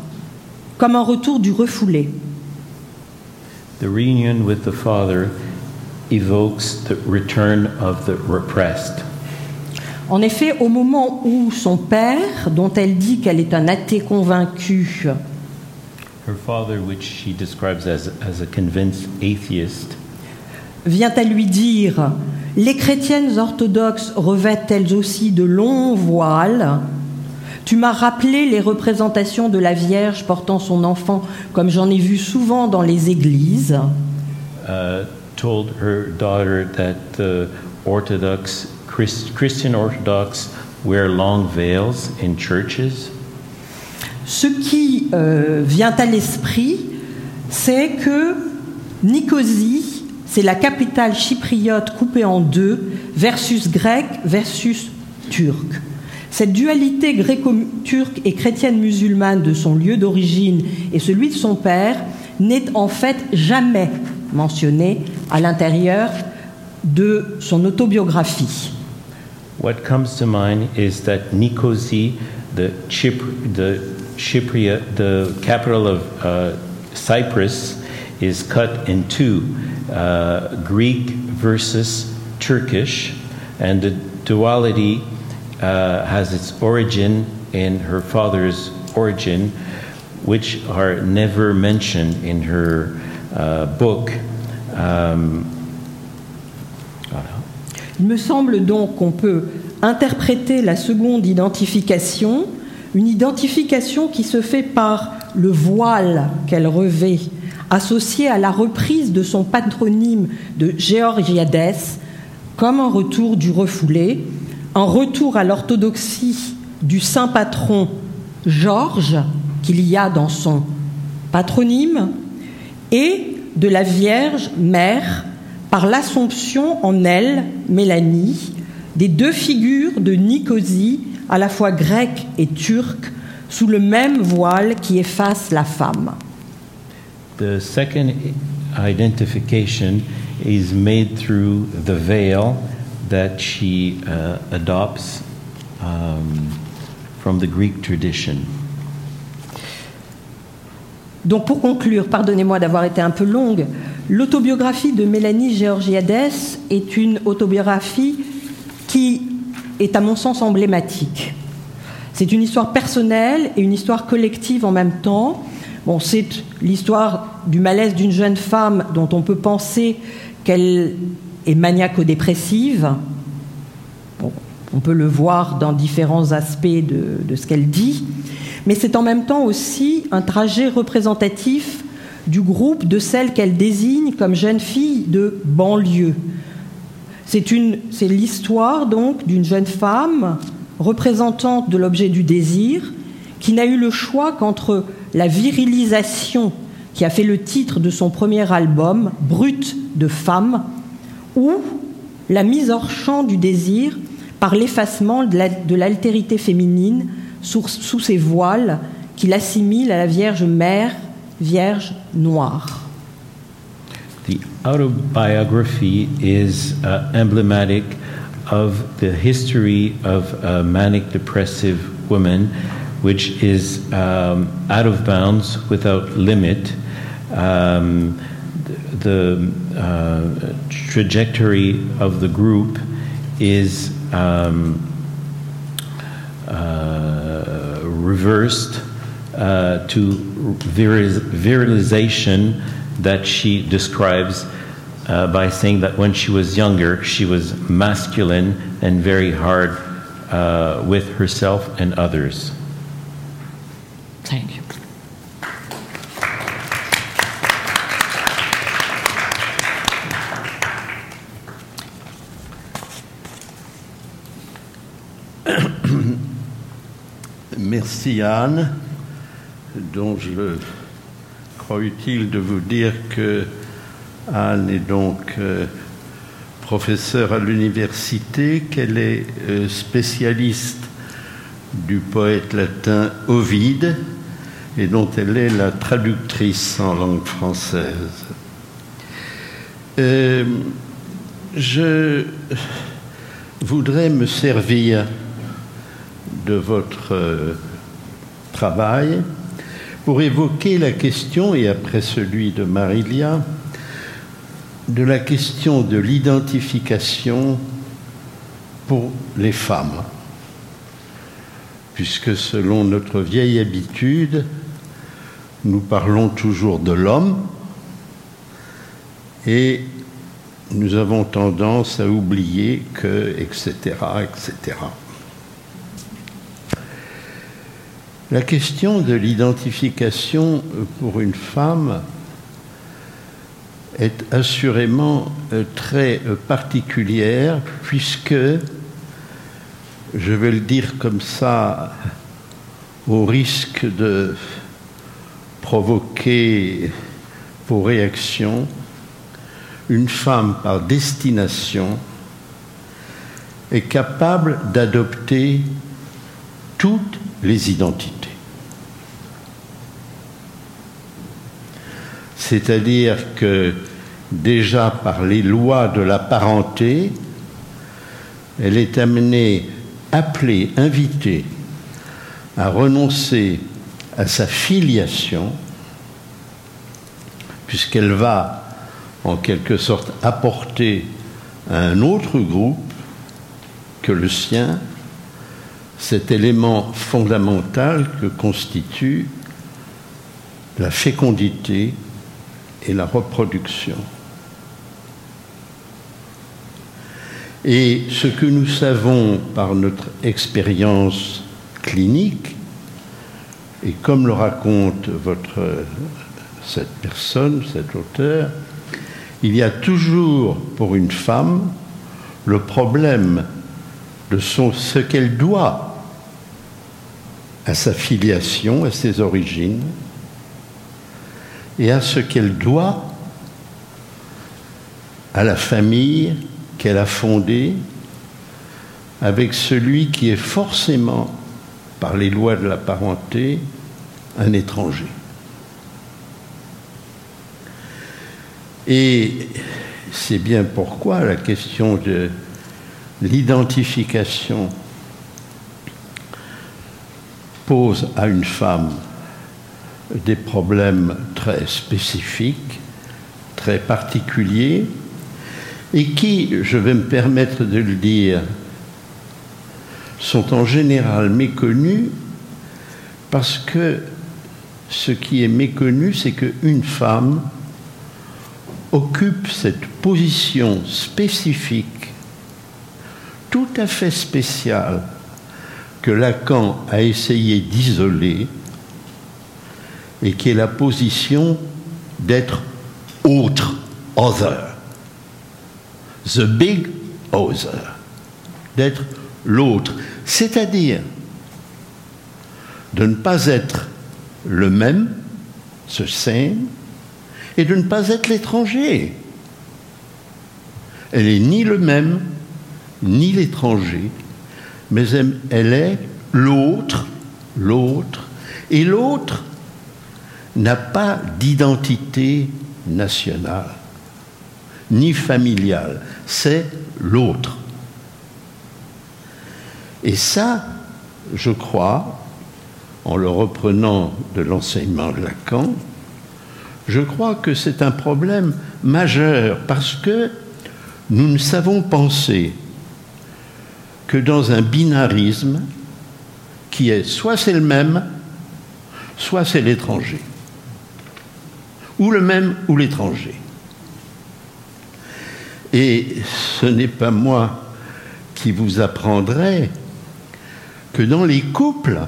comme un retour du refoulé. The reunion with the father evokes the return of the repressed. En effet, au moment où son père, dont elle dit qu'elle est un athée convaincu, Her father, which she describes as, as a convinced atheist, vient à lui dire Les chrétiennes orthodoxes revêtent elles aussi de longs voiles. Tu m'as rappelé les représentations de la Vierge portant son enfant, comme j'en ai vu souvent dans les églises. uh, told her daughter that the Orthodox Christ, Christian Orthodox wear long veils in churches. Ce qui euh, vient à l'esprit, c'est que Nicosie, c'est la capitale chypriote coupée en deux, versus grec versus turc. Cette dualité gréco-turque et chrétienne musulmane de son lieu d'origine et celui de son père n'est en fait jamais mentionnée à l'intérieur de son autobiographie. What comes to mind is that Nicosia, the, the Chypria, the capital of uh, Cyprus, is cut in two uh, Greek versus Turkish, and the duality uh, has its origin in her father's origin, which are never mentioned in her uh, book. Um, Il me semble donc qu'on peut interpréter la seconde identification, une identification qui se fait par le voile qu'elle revêt, associé à la reprise de son patronyme de Georgiades, comme un retour du refoulé, un retour à l'orthodoxie du saint patron Georges qu'il y a dans son patronyme, et de la Vierge Mère par l'assomption en elle, Mélanie, des deux figures de Nicosie, à la fois grecque et turque, sous le même voile qui efface la femme. The second identification is made through the veil that she uh, adopts um, from the Greek tradition. Donc pour conclure, pardonnez-moi d'avoir été un peu longue, l'autobiographie de Mélanie Georgiades est une autobiographie qui est à mon sens emblématique. C'est une histoire personnelle et une histoire collective en même temps. Bon, c'est l'histoire du malaise d'une jeune femme dont on peut penser qu'elle est maniaco-dépressive. on peut le voir dans différents aspects de, ce qu'elle dit, mais c'est en même temps aussi un trajet représentatif du groupe de celles qu'elle désigne comme jeunes filles de banlieue. C'est l'histoire donc d'une jeune femme représentante de l'objet du désir qui n'a eu le choix qu'entre la virilisation qui a fait le titre de son premier album, Brute de femme, ou la mise hors champ du désir par l'effacement de l'altérité féminine sous, ses voiles qui l'assimile à la Vierge Mère, Vierge noire. The autobiography is uh, emblematic of the history of a manic depressive woman, which is um, out of bounds without limit. Um, the uh, trajectory of the group is um, uh, reversed uh, to virilization that she describes uh, by saying that when she was younger, she was masculine and very hard uh, with herself and others. Thank you. Merci Anne, dont je crois utile de vous dire que Anne est donc euh, professeure à l'université, qu'elle est euh, spécialiste du poète latin Ovide et dont elle est la traductrice en langue française. Euh, je voudrais me servir de votre pour évoquer la question, et après celui de Marilia, de la question de l'identification pour les femmes. Puisque selon notre vieille habitude, nous parlons toujours de l'homme et nous avons tendance à oublier que, etc., etc. La question de l'identification pour une femme est assurément euh, très euh, particulière puisque, je vais le dire comme ça, au risque de provoquer vos réactions, une femme par destination est capable d'adopter toutes les identités. C'est-à-dire que déjà par les lois de la parenté, elle est amenée, appelée, invitée à renoncer à sa filiation, puisqu'elle va en quelque sorte apporter à un autre groupe que le sien cet élément fondamental que constitue la fécondité et la reproduction. Et ce que nous savons par notre expérience clinique, et comme le raconte cette personne, cet auteur, il y a toujours pour une femme le problème de ce qu'elle doit à sa filiation, à ses origines, et à ce qu'elle doit à la famille qu'elle a fondée avec celui qui est forcément, par les lois de la parenté, un étranger. Et c'est bien pourquoi la question de l'identification pose à une femme des problèmes très spécifiques, très particuliers, et qui, je vais me permettre de le dire, sont en général méconnus parce que ce qui est méconnu, c'est qu'une femme occupe cette position spécifique, tout à fait spéciale, que Lacan a essayé d'isoler et qui est la position d'être autre, other. The big other. D'être l'autre. C'est-à-dire de ne pas être le même, ce same, et de ne pas être l'étranger. Elle est ni le même, ni l'étranger, mais elle est l'autre, l'autre, et l'autre n'a pas d'identité nationale, ni familiale, c'est l'autre. Et ça, je crois, en le reprenant de l'enseignement de Lacan, je crois que c'est un problème majeur parce que nous ne savons penser que dans un binarisme qui est soit c'est le même, soit c'est l'étranger. Ou le même ou l'étranger. Et ce n'est pas moi qui vous apprendrai que dans les couples,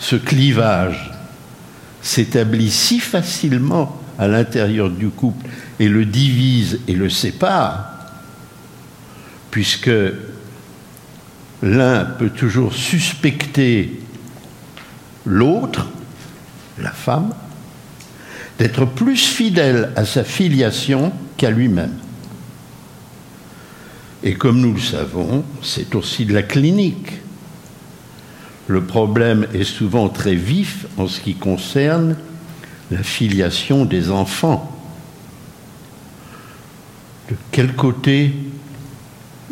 ce clivage s'établit si facilement à l'intérieur du couple et le divise et le sépare, puisque l'un peut toujours suspecter l'autre, la femme, d'être plus fidèle à sa filiation qu'à lui-même. Et comme nous le savons, c'est aussi de la clinique. Le problème est souvent très vif en ce qui concerne la filiation des enfants. De quel côté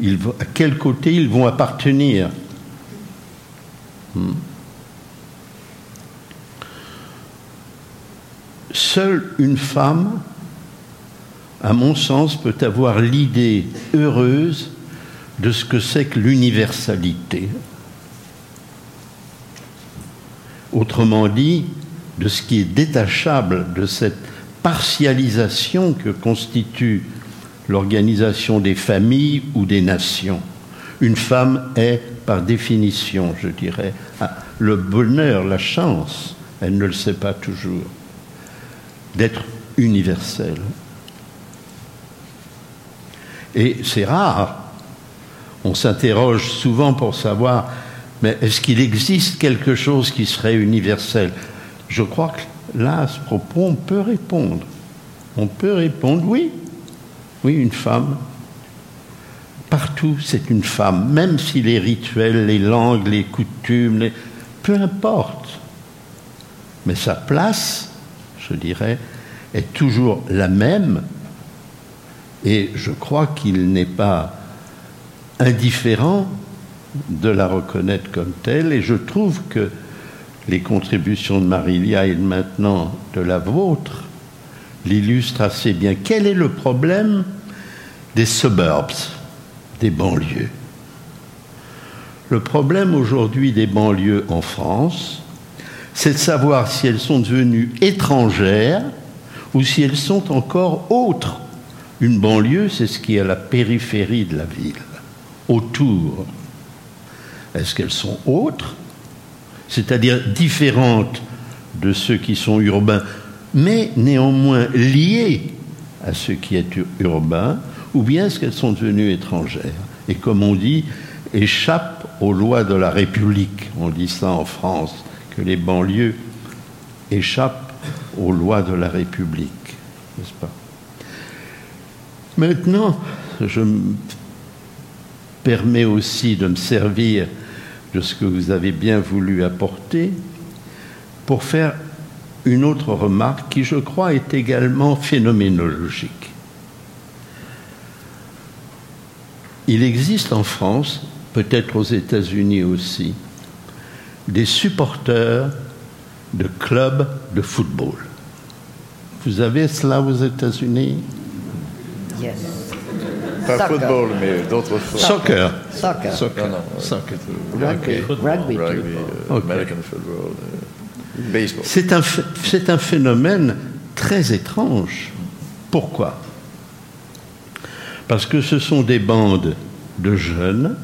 ils, à quel côté ils vont appartenir? Hmm. Seule une femme, à mon sens, peut avoir l'idée heureuse de ce que c'est que l'universalité. Autrement dit, de ce qui est détachable de cette partialisation que constitue l'organisation des familles ou des nations. Une femme est, par définition, je dirais, ah, le bonheur, la chance, elle ne le sait pas toujours, d'être universelle. Et c'est rare. On s'interroge souvent pour savoir mais est-ce qu'il existe quelque chose qui serait universel? Je crois que là, à ce propos, on peut répondre. On peut répondre oui. Oui, une femme. Partout, c'est une femme, même si les rituels, les langues, les coutumes, peu importe. Mais sa place, je dirais, est toujours la même. Et je crois qu'il n'est pas indifférent de la reconnaître comme telle, et je trouve que les contributions de Marilia et maintenant de la vôtre l'illustrent assez bien. Quel est le problème des suburbs, des banlieues? Le problème aujourd'hui des banlieues en France, c'est de savoir si elles sont devenues étrangères ou si elles sont encore autres. Une banlieue, c'est ce qui est à la périphérie de la ville, autour. Est-ce qu'elles sont autres, c'est-à-dire différentes de ceux qui sont urbains, mais néanmoins liées à ce qui est urbain, ou bien est-ce qu'elles sont devenues étrangères? Et comme on dit, échappent aux lois de la République. On dit ça en France, les banlieues échappent aux lois de la République, n'est-ce pas? Maintenant, je me permets aussi de me servir de ce que vous avez bien voulu apporter pour faire une autre remarque qui, je crois, est également phénoménologique. Il existe en France, peut-être aux États-Unis aussi, des supporters de clubs de football. Vous avez cela aux États-Unis? Yes. Pas football, mais d'autres sports. Soccer. Soccer. Soccer. Non, non, Soccer. Rugby. Rugby. euh, Ok. American football, euh, baseball. C'est un, c'est un phénomène très étrange. Pourquoi? Parce que ce sont des bandes de jeunes,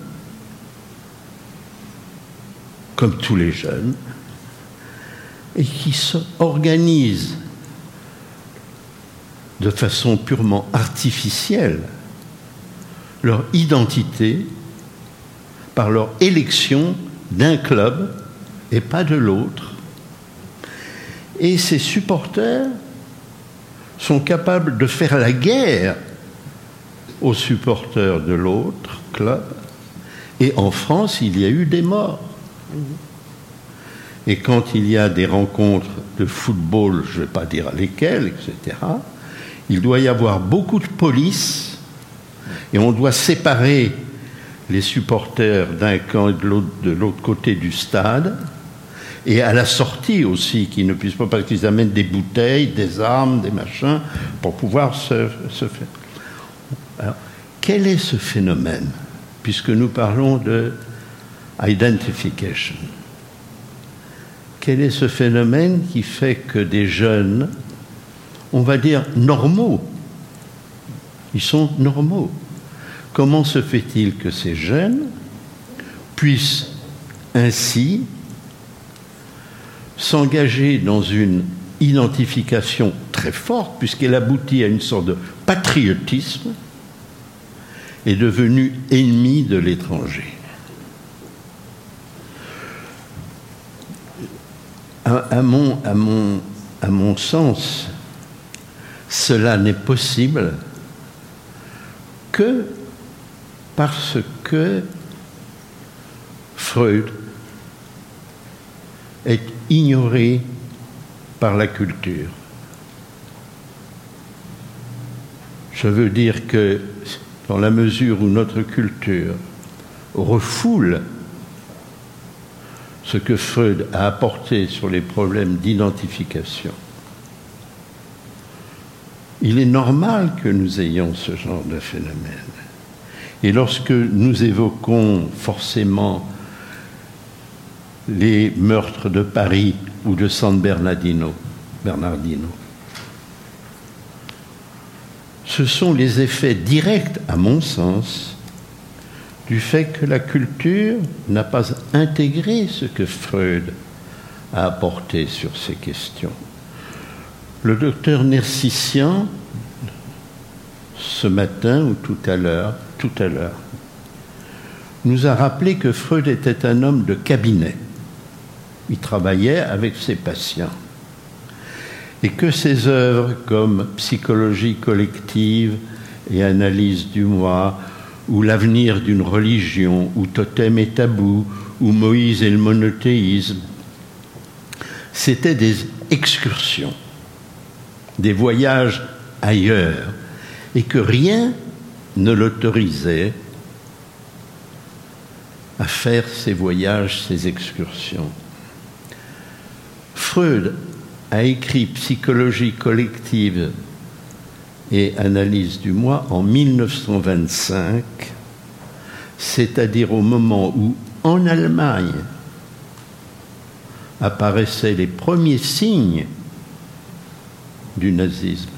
comme tous les jeunes, et qui s'organisent de façon purement artificielle leur identité par leur élection d'un club et pas de l'autre. Et ces supporters sont capables de faire la guerre aux supporters de l'autre club. Et en France, il y a eu des morts. Et quand il y a des rencontres de football, je ne vais pas dire lesquelles, etc., il doit y avoir beaucoup de police et on doit séparer les supporters d'un camp et de l'autre côté du stade et à la sortie aussi, qu'ils ne puissent pas, parce qu'ils amènent des bouteilles, des armes, des machins, pour pouvoir se, se faire. Alors, quel est ce phénomène? Puisque nous parlons de identification. Quel est ce phénomène qui fait que des jeunes, on va dire normaux, ils sont normaux. Comment se fait-il que ces jeunes puissent ainsi s'engager dans une identification très forte, puisqu'elle aboutit à une sorte de patriotisme, est devenu ennemi de l'étranger? À, mon, sens, cela n'est possible que parce que Freud est ignoré par la culture. Je veux dire que dans la mesure où notre culture refoule ce que Freud a apporté sur les problèmes d'identification, il est normal que nous ayons ce genre de phénomène. Et lorsque nous évoquons forcément les meurtres de Paris ou de San Bernardino. Ce sont les effets directs, à mon sens, du fait que la culture n'a pas intégré ce que Freud a apporté sur ces questions. Le docteur Nercissian, ce matin ou tout à l'heure, tout à l'heure, nous a rappelé que Freud était un homme de cabinet. Il travaillait avec ses patients. Et que ses œuvres comme Psychologie collective et Analyse du moi, ou L'avenir d'une religion, ou Totem et tabou, ou Moïse et le monothéisme, c'étaient des excursions, des voyages ailleurs, et que rien ne l'autorisait à faire ces voyages, ces excursions. Freud a écrit Psychologie collective et analyse du moi en 1925, c'est-à-dire au moment où en Allemagne apparaissaient les premiers signes du nazisme.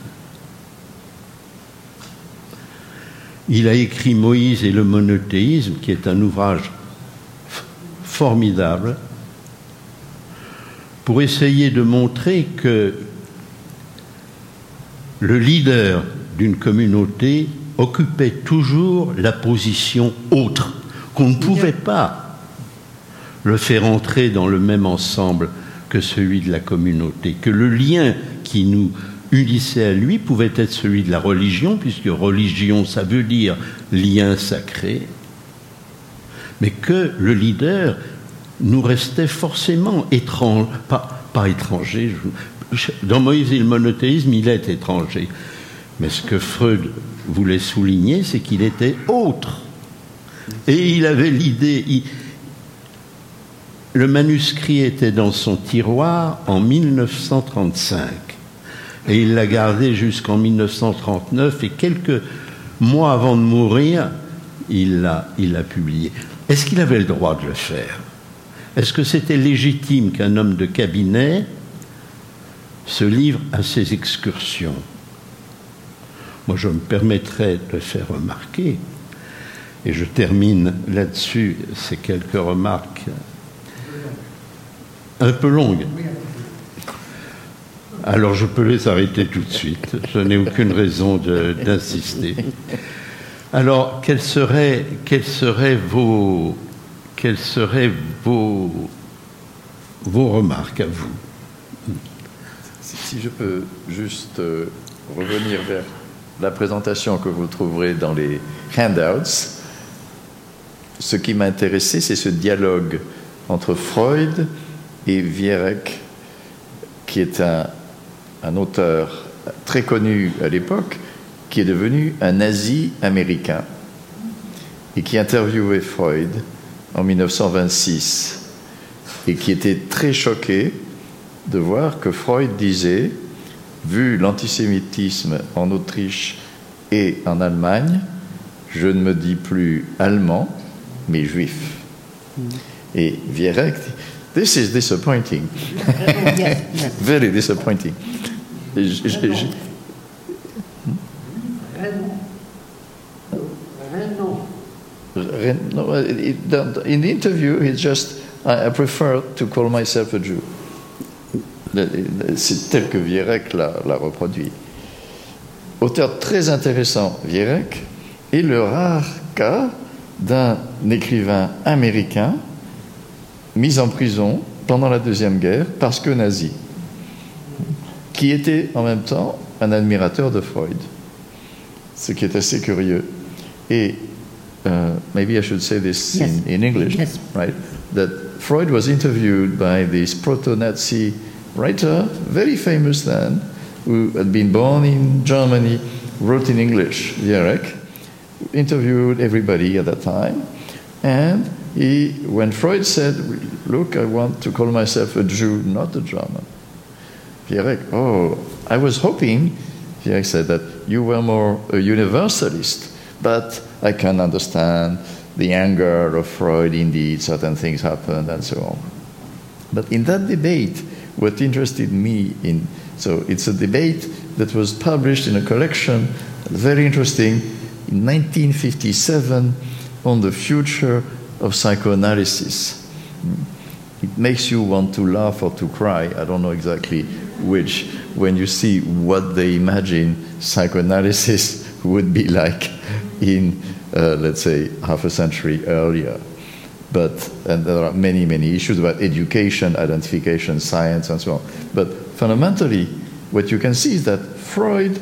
Il a écrit Moïse et le monothéisme, qui est un ouvrage formidable, pour essayer de montrer que le leader d'une communauté occupait toujours la position autre, qu'on ne pouvait pas le faire entrer dans le même ensemble que celui de la communauté, que le lien qui nous unissait à lui pouvait être celui de la religion, puisque religion, ça veut dire lien sacré, mais que le leader nous restait forcément étrange, pas, pas étranger. Dans Moïse et le monothéisme, il est étranger. Mais ce que Freud voulait souligner, c'est qu'il était autre. Et il avait l'idée. Le manuscrit était dans son tiroir en 1935. Et il l'a gardé jusqu'en 1939. Et quelques mois avant de mourir, il l'a publié. Est-ce qu'il avait le droit de le faire? Est-ce que c'était légitime qu'un homme de cabinet se livre à ces excursions moi je me permettrais de faire remarquer, et je termine là-dessus ces quelques remarques un peu longues. Alors je peux les arrêter tout de suite, je n'ai aucune raison d'insister. Alors, quelles seraient, quelles seraient vos, vos remarques à vous? Si, je peux juste euh, revenir vers la présentation que vous trouverez dans les handouts, ce qui m'a intéressé, c'est ce dialogue entre Freud et Vierek, qui est un, un auteur très connu à l'époque, qui est devenu un nazi américain et qui interviewait Freud en 1926 et qui était très choqué de voir que Freud disait, vu l'antisémitisme en Autriche et en Allemagne, je ne me dis plus allemand, mais juif. Et Vierek, this is disappointing. Very disappointing. in the interview, he just, I, prefer to call myself a Jew. C'est tel que Vierek l'a reproduit. Auteur très intéressant, Vierek, est le rare cas d'un écrivain américain mis en prison pendant la Deuxième Guerre parce que nazi, qui était en même temps un admirateur de Freud, ce qui est assez curieux. Et uh, maybe I should say this Yes. in, in English, Yes. right? That Freud was interviewed by this proto-Nazi writer, very famous then, who had been born in Germany, wrote in English, Vierek, interviewed everybody at that time, and he, when Freud said, "Look, I want to call myself a Jew, not a German," Vierek, oh, I was hoping, Vierek said that you were more a universalist, but I can understand the anger of Freud, indeed, certain things happened and so on. But in that debate, what interested me in, so it's a debate that was published in a collection, very interesting, in 1957 on the future of psychoanalysis. It makes you want to laugh or to cry, I don't know exactly which, when you see what they imagine psychoanalysis would be like in, uh, let's say, half a century earlier. But, and there are many, many issues about education, identification, science, and so on. But fundamentally, what you can see is that Freud,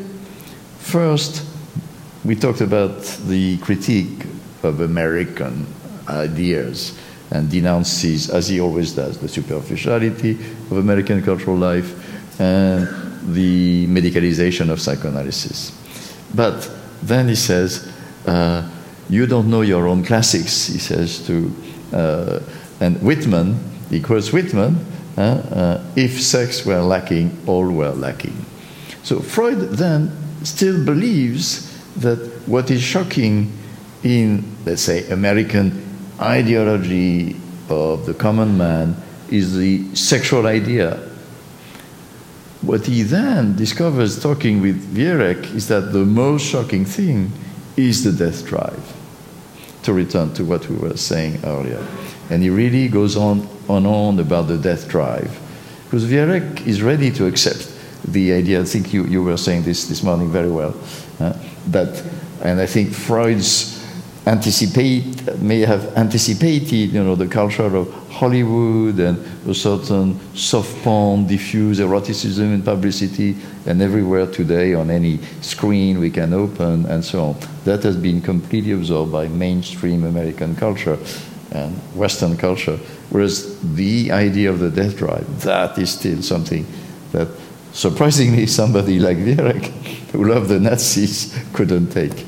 first, we talked about the critique of American ideas and denounces, as he always does, the superficiality of American cultural life and the medicalization of psychoanalysis. But then he says, uh, You don't know your own classics, he says to, and Whitman, he quotes Whitman, uh, uh, if sex were lacking, all were lacking. So Freud then still believes that what is shocking in, let's say, American ideology of the common man is the sexual idea. What he then discovers talking with Vierek is that the most shocking thing is the death drive. To return to what we were saying earlier. And he really goes on and on about the death drive. Because Vierek is ready to accept the idea, I think you, you were saying this this morning very well, uh, that, and I think Freud's anticipate may have anticipated you know the culture of Hollywood and a certain soft porn, diffuse eroticism in publicity and everywhere today on any screen we can open and so on. That has been completely absorbed by mainstream American culture and Western culture. Whereas the idea of the death drive, that is still something that surprisingly somebody like Vierek, who loved the Nazis, couldn't take.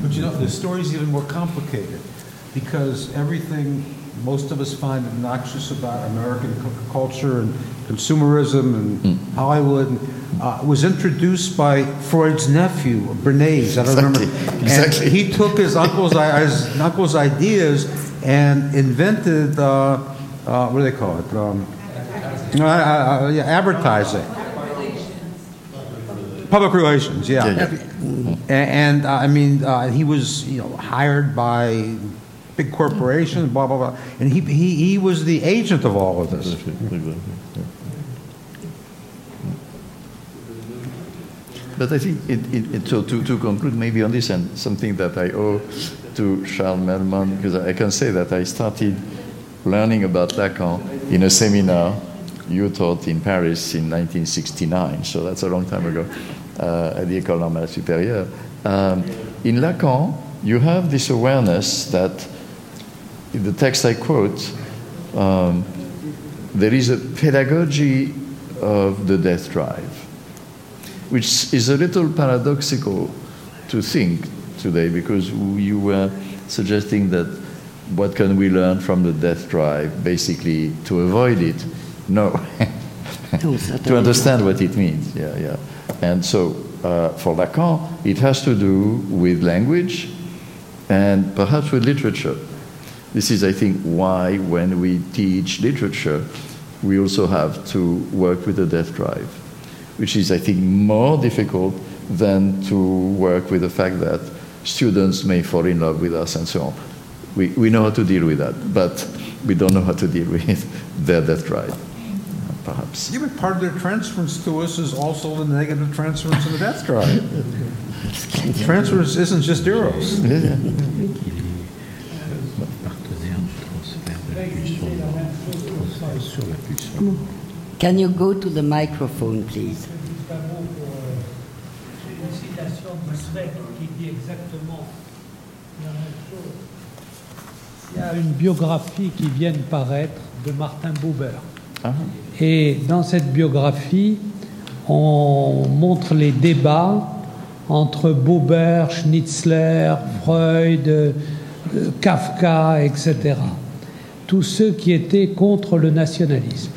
But you know, the story's even more complicated because everything most of us find obnoxious about American culture and consumerism and Hollywood uh, was introduced by Freud's nephew, Bernays. I don't remember. Exactly, exactly. And he took his uncle's, his uncle's ideas and invented, uh, uh, what do they call it? Um, uh, uh, yeah, advertising. Public relations, yeah. yeah, yeah. And, and uh, I mean, uh, he was you know hired by big corporations, blah blah blah, and he he he was the agent of all of this. But I think, it, it, it, so to, to conclude maybe on this, and something that I owe to Charles Melman, because I can say that I started learning about Lacan in a seminar you taught in Paris in 1969, so that's a long time ago, uh, at the École Normale Supérieure. Um, in Lacan, you have this awareness that, in the text I quote, um, there is a pedagogy of the death drive, which is a little paradoxical to think today because you were suggesting that what can we learn from the death drive, basically to avoid it no. to understand what it means, yeah, yeah. And so uh, for Lacan, it has to do with language and perhaps with literature. This is, I think, why when we teach literature, we also have to work with the death drive, which is, I think, more difficult than to work with the fact that students may fall in love with us and so on. We, we know how to deal with that, but we don't know how to deal with their death drive perhaps. Yeah, but part of their transference to us is also the negative transference in the death drive. transference isn't just eros. Yeah. Can you go to the microphone, please? Il y a une biographie qui vient de paraître de Martin Buber. Ah. Et dans cette biographie, on montre les débats entre Buber, Schnitzler, Freud, euh, Kafka, etc. Tous ceux qui étaient contre le nationalisme.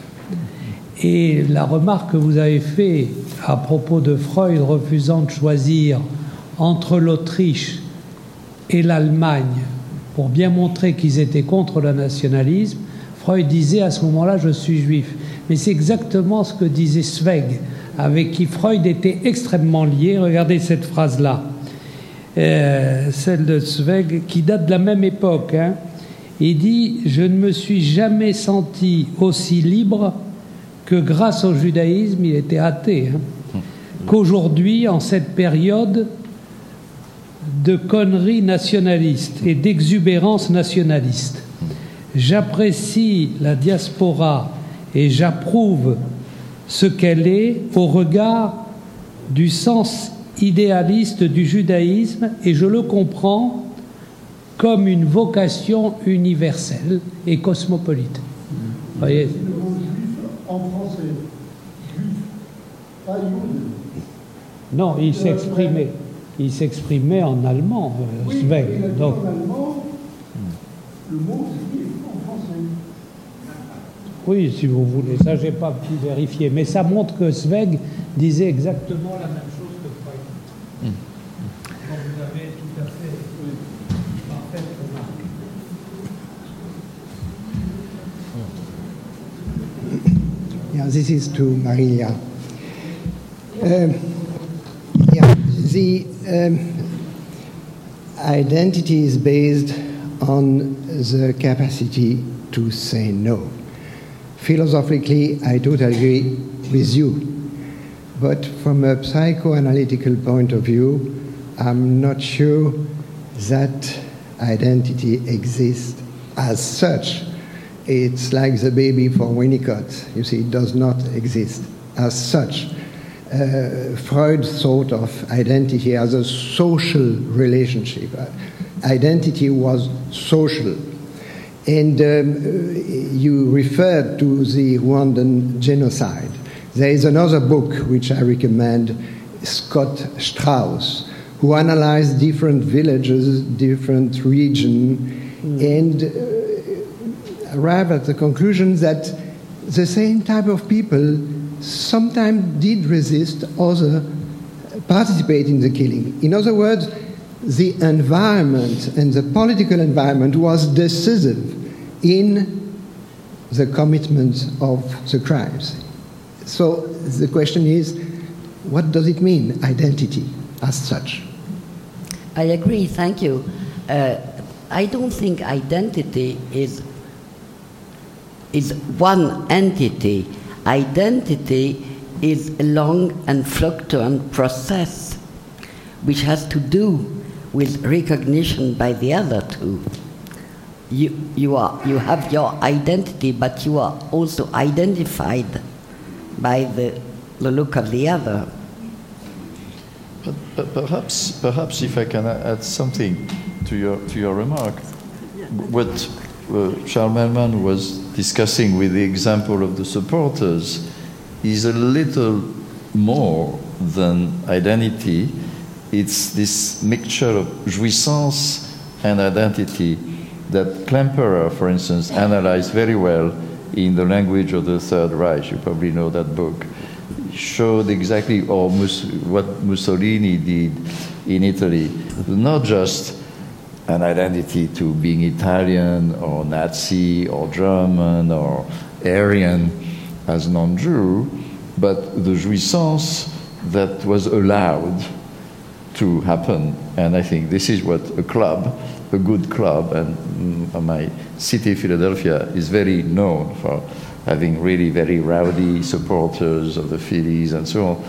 Et la remarque que vous avez faite à propos de Freud refusant de choisir entre l'Autriche et l'Allemagne pour bien montrer qu'ils étaient contre le nationalisme, Freud disait à ce moment-là, je suis juif. Mais c'est exactement ce que disait Zweig, avec qui Freud était extrêmement lié. Regardez cette phrase-là, euh, celle de Zweig, qui date de la même époque. Hein. Il dit Je ne me suis jamais senti aussi libre que grâce au judaïsme, il était athée, hein, qu'aujourd'hui, en cette période de conneries nationalistes et d'exubérance nationaliste. J'apprécie la diaspora et j'approuve ce qu'elle est au regard du sens idéaliste du judaïsme et je le comprends comme une vocation universelle et cosmopolite. Voyez en français, Non, il s'exprimait. Il s'exprimait en allemand, euh. Donc, en allemand, le mot oui, si vous voulez. Ça, j'ai pas pu vérifier. Mais ça montre que Zweig disait exactement la même chose this is to Maria. Um, yeah, the um, identity is based on the capacity to say no. Philosophically, I totally agree with you. But from a psychoanalytical point of view, I'm not sure that identity exists as such. It's like the baby for Winnicott. You see, it does not exist as such. Uh, Freud thought of identity as a social relationship. Uh, identity was social and um, you referred to the Rwandan genocide. There is another book which I recommend, Scott Strauss, who analyzed different villages, different regions, mm. and uh, arrived at the conclusion that the same type of people sometimes did resist, other participate in the killing. In other words, the environment and the political environment was decisive in the commitment of the crimes. So the question is what does it mean, identity, as such? I agree, thank you. Uh, I don't think identity is, is one entity. Identity is a long and fluctuant process which has to do with recognition by the other two. You, you, are, you have your identity, but you are also identified by the, the look of the other. But, but perhaps, perhaps if I can add something to your, to your remark, what Uh, Charles Melman was discussing with the example of the supporters is a little more than identity. It's this mixture of jouissance and identity that Klemperer, for instance, analyzed very well in The Language of the Third Reich. You probably know that book. Showed exactly or what Mussolini did in Italy. Not just an identity to being Italian or Nazi or German or Aryan as non Jew, but the jouissance that was allowed to happen. And I think this is what a club, a good club, and mm, my city, Philadelphia, is very known for having really very rowdy supporters of the Phillies and so on.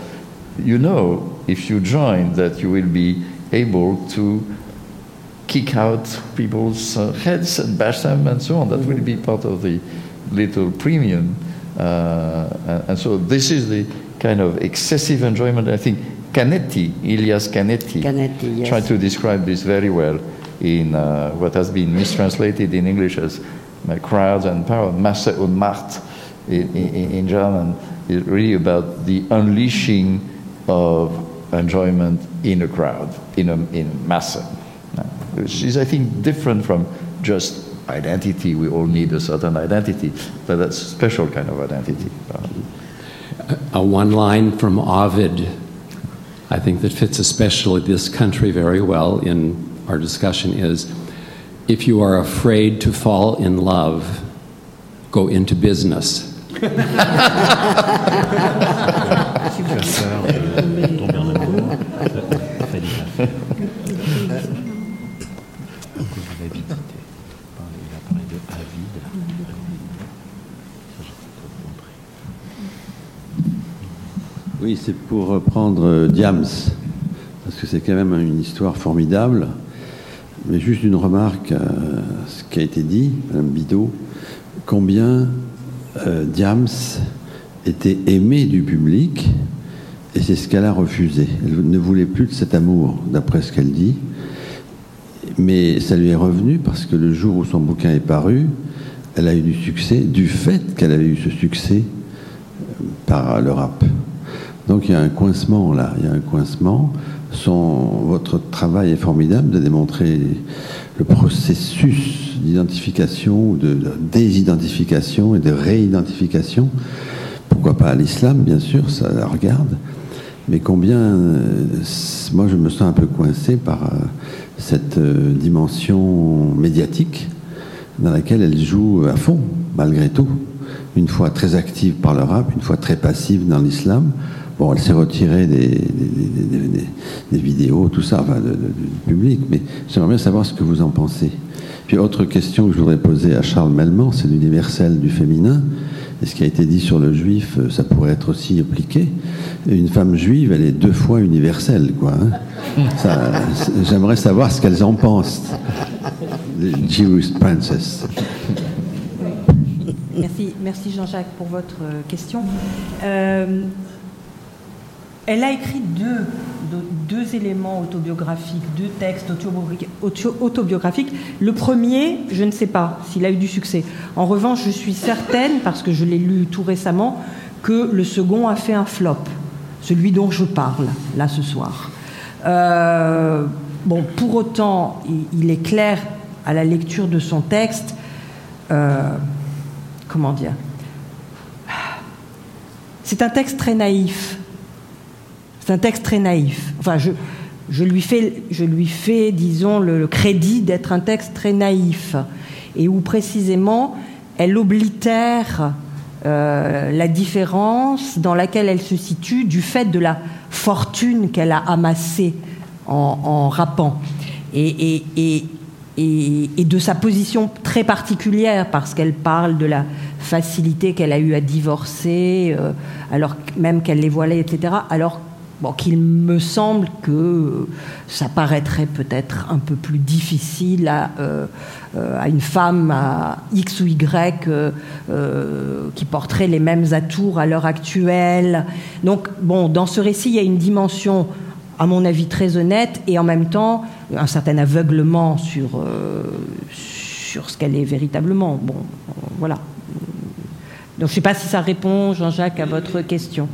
You know, if you join, that you will be able to kick out people's uh, heads and bash them and so on. That will be part of the little premium. Uh, and, so this is the kind of excessive enjoyment. I think Canetti, Ilias Canetti, Canetti, yes. tried to describe this very well in uh, what has been mistranslated in English as crowds and power, Masse und Macht in, in, in German, is really about the unleashing of enjoyment in a crowd, in a in masse, which is, I think, different from just identity. We all need a certain identity, but that's a special kind of identity. A one line from Ovid, I think that fits especially this country very well in our discussion is if you are afraid to fall in love, go into business. Oui, c'est pour reprendre Diams, parce que c'est quand même une histoire formidable. Mais juste une remarque à ce qui a été dit, Madame Bidot, combien euh, Diams était aimée du public, et c'est ce qu'elle a refusé. Elle ne voulait plus de cet amour, d'après ce qu'elle dit. Mais ça lui est revenu parce que le jour où son bouquin est paru, elle a eu du succès, du fait qu'elle avait eu ce succès par le rap. Donc il y a un coincement là, il y a un coincement. Votre travail est formidable de démontrer le processus d'identification, de, de désidentification et de réidentification. Pourquoi pas à l'islam, bien sûr, ça la regarde. Mais combien, euh, moi je me sens un peu coincé par euh, cette euh, dimension médiatique dans laquelle elle joue à fond, malgré tout. Une fois très active par le rap, une fois très passive dans l'islam. Bon, elle s'est retirée des, vidéos, tout ça, enfin, du public, mais j'aimerais bien savoir ce que vous en pensez. Puis, autre question que je voudrais poser à Charles Melman, c'est l'universel du féminin. Et ce qui a été dit sur le juif, ça pourrait être aussi appliqué. Une femme juive, elle est deux fois universelle, quoi. Hein. J'aimerais savoir ce qu'elles en pensent. The Jewish princess. Merci, merci Jean-Jacques pour votre question. Euh, elle a écrit deux, deux, éléments autobiographiques, deux textes autobiographiques. Le premier, je ne sais pas s'il a eu du succès. En revanche, je suis certaine, parce que je l'ai lu tout récemment, que le second a fait un flop, celui dont je parle là ce soir. Euh, bon, pour autant, il, il, est clair à la lecture de son texte, euh, comment dire, c'est un texte très naïf c'est un texte très naïf. Enfin, je, lui, fais, je lui fais, disons, le, crédit d'être un texte très naïf, et où précisément elle oblitère euh, la différence dans laquelle elle se situe du fait de la fortune qu'elle a amassée en, en rappant. Et, de sa position très particulière, parce qu'elle parle de la facilité qu'elle a eue à divorcer, euh, alors même qu'elle les voilait, etc. Alors bon, qu'il me semble que ça paraîtrait peut-être un peu plus difficile à, euh, à, une femme à X ou Y euh, qui porterait les mêmes atours à l'heure actuelle. Donc, bon, dans ce récit, il y a une dimension à mon avis très honnête et en même temps un certain aveuglement sur, euh, sur ce qu'elle est véritablement. Bon, voilà. Donc je ne sais pas si ça répond, Jean-Jacques, à votre question.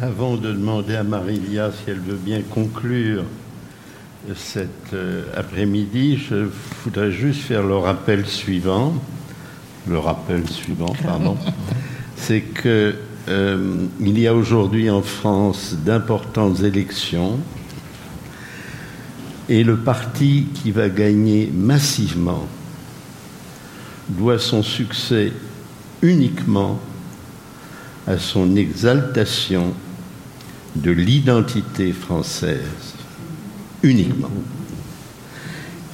Avant de demander à Marilia si elle veut bien conclure cet euh, après-midi, je voudrais juste faire le rappel suivant. Le rappel suivant, pardon. C'est que euh, il y a aujourd'hui en France d'importantes élections et le parti qui va gagner massivement doit son succès uniquement à son exaltation de l'identité française, uniquement.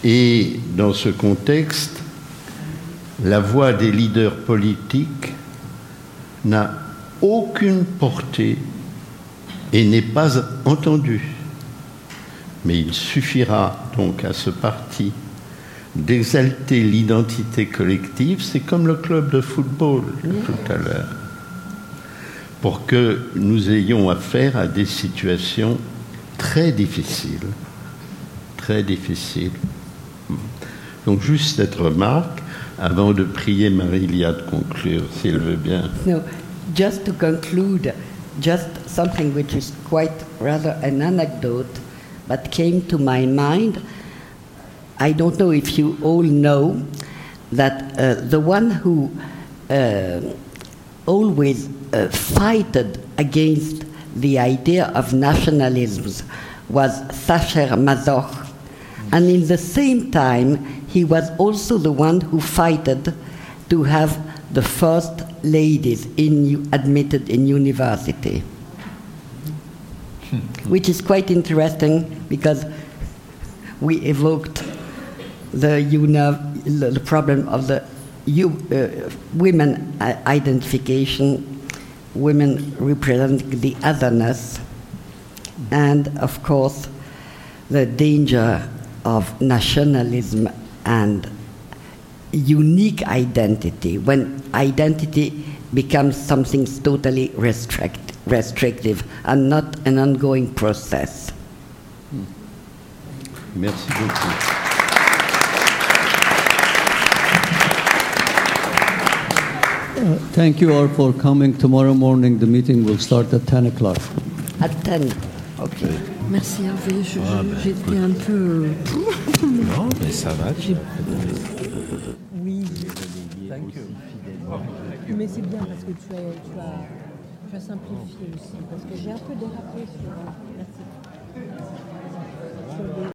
Et dans ce contexte, la voix des leaders politiques n'a aucune portée et n'est pas entendu. Mais il suffira donc à ce parti d'exalter l'identité collective, c'est comme le club de football tout à l'heure, pour que nous ayons affaire à des situations très difficiles, très difficiles. Donc juste cette remarque, avant de prier Marie-Lia de conclure, s'il veut bien. just to conclude, just something which is quite rather an anecdote, but came to my mind. I don't know if you all know that uh, the one who uh, always uh, fighted against the idea of nationalisms was Sacher Masoch. And in the same time, he was also the one who fighted to have the first ladies in, admitted in university, which is quite interesting because we evoked the, the problem of the uh, women identification, women representing the otherness, and of course the danger of nationalism and unique identity, when identity becomes something totally restrict, restrictive and not an ongoing process. Hmm. Merci beaucoup. Thank you all for coming. Tomorrow morning, the meeting will start at 10 o'clock. At 10, okay. Merci Hervé, j'étais un peu... non, mais ça va. Mais c'est bien parce que tu as, tu as, tu as simplifié aussi, parce que j'ai un peu dérapé sur... Merci.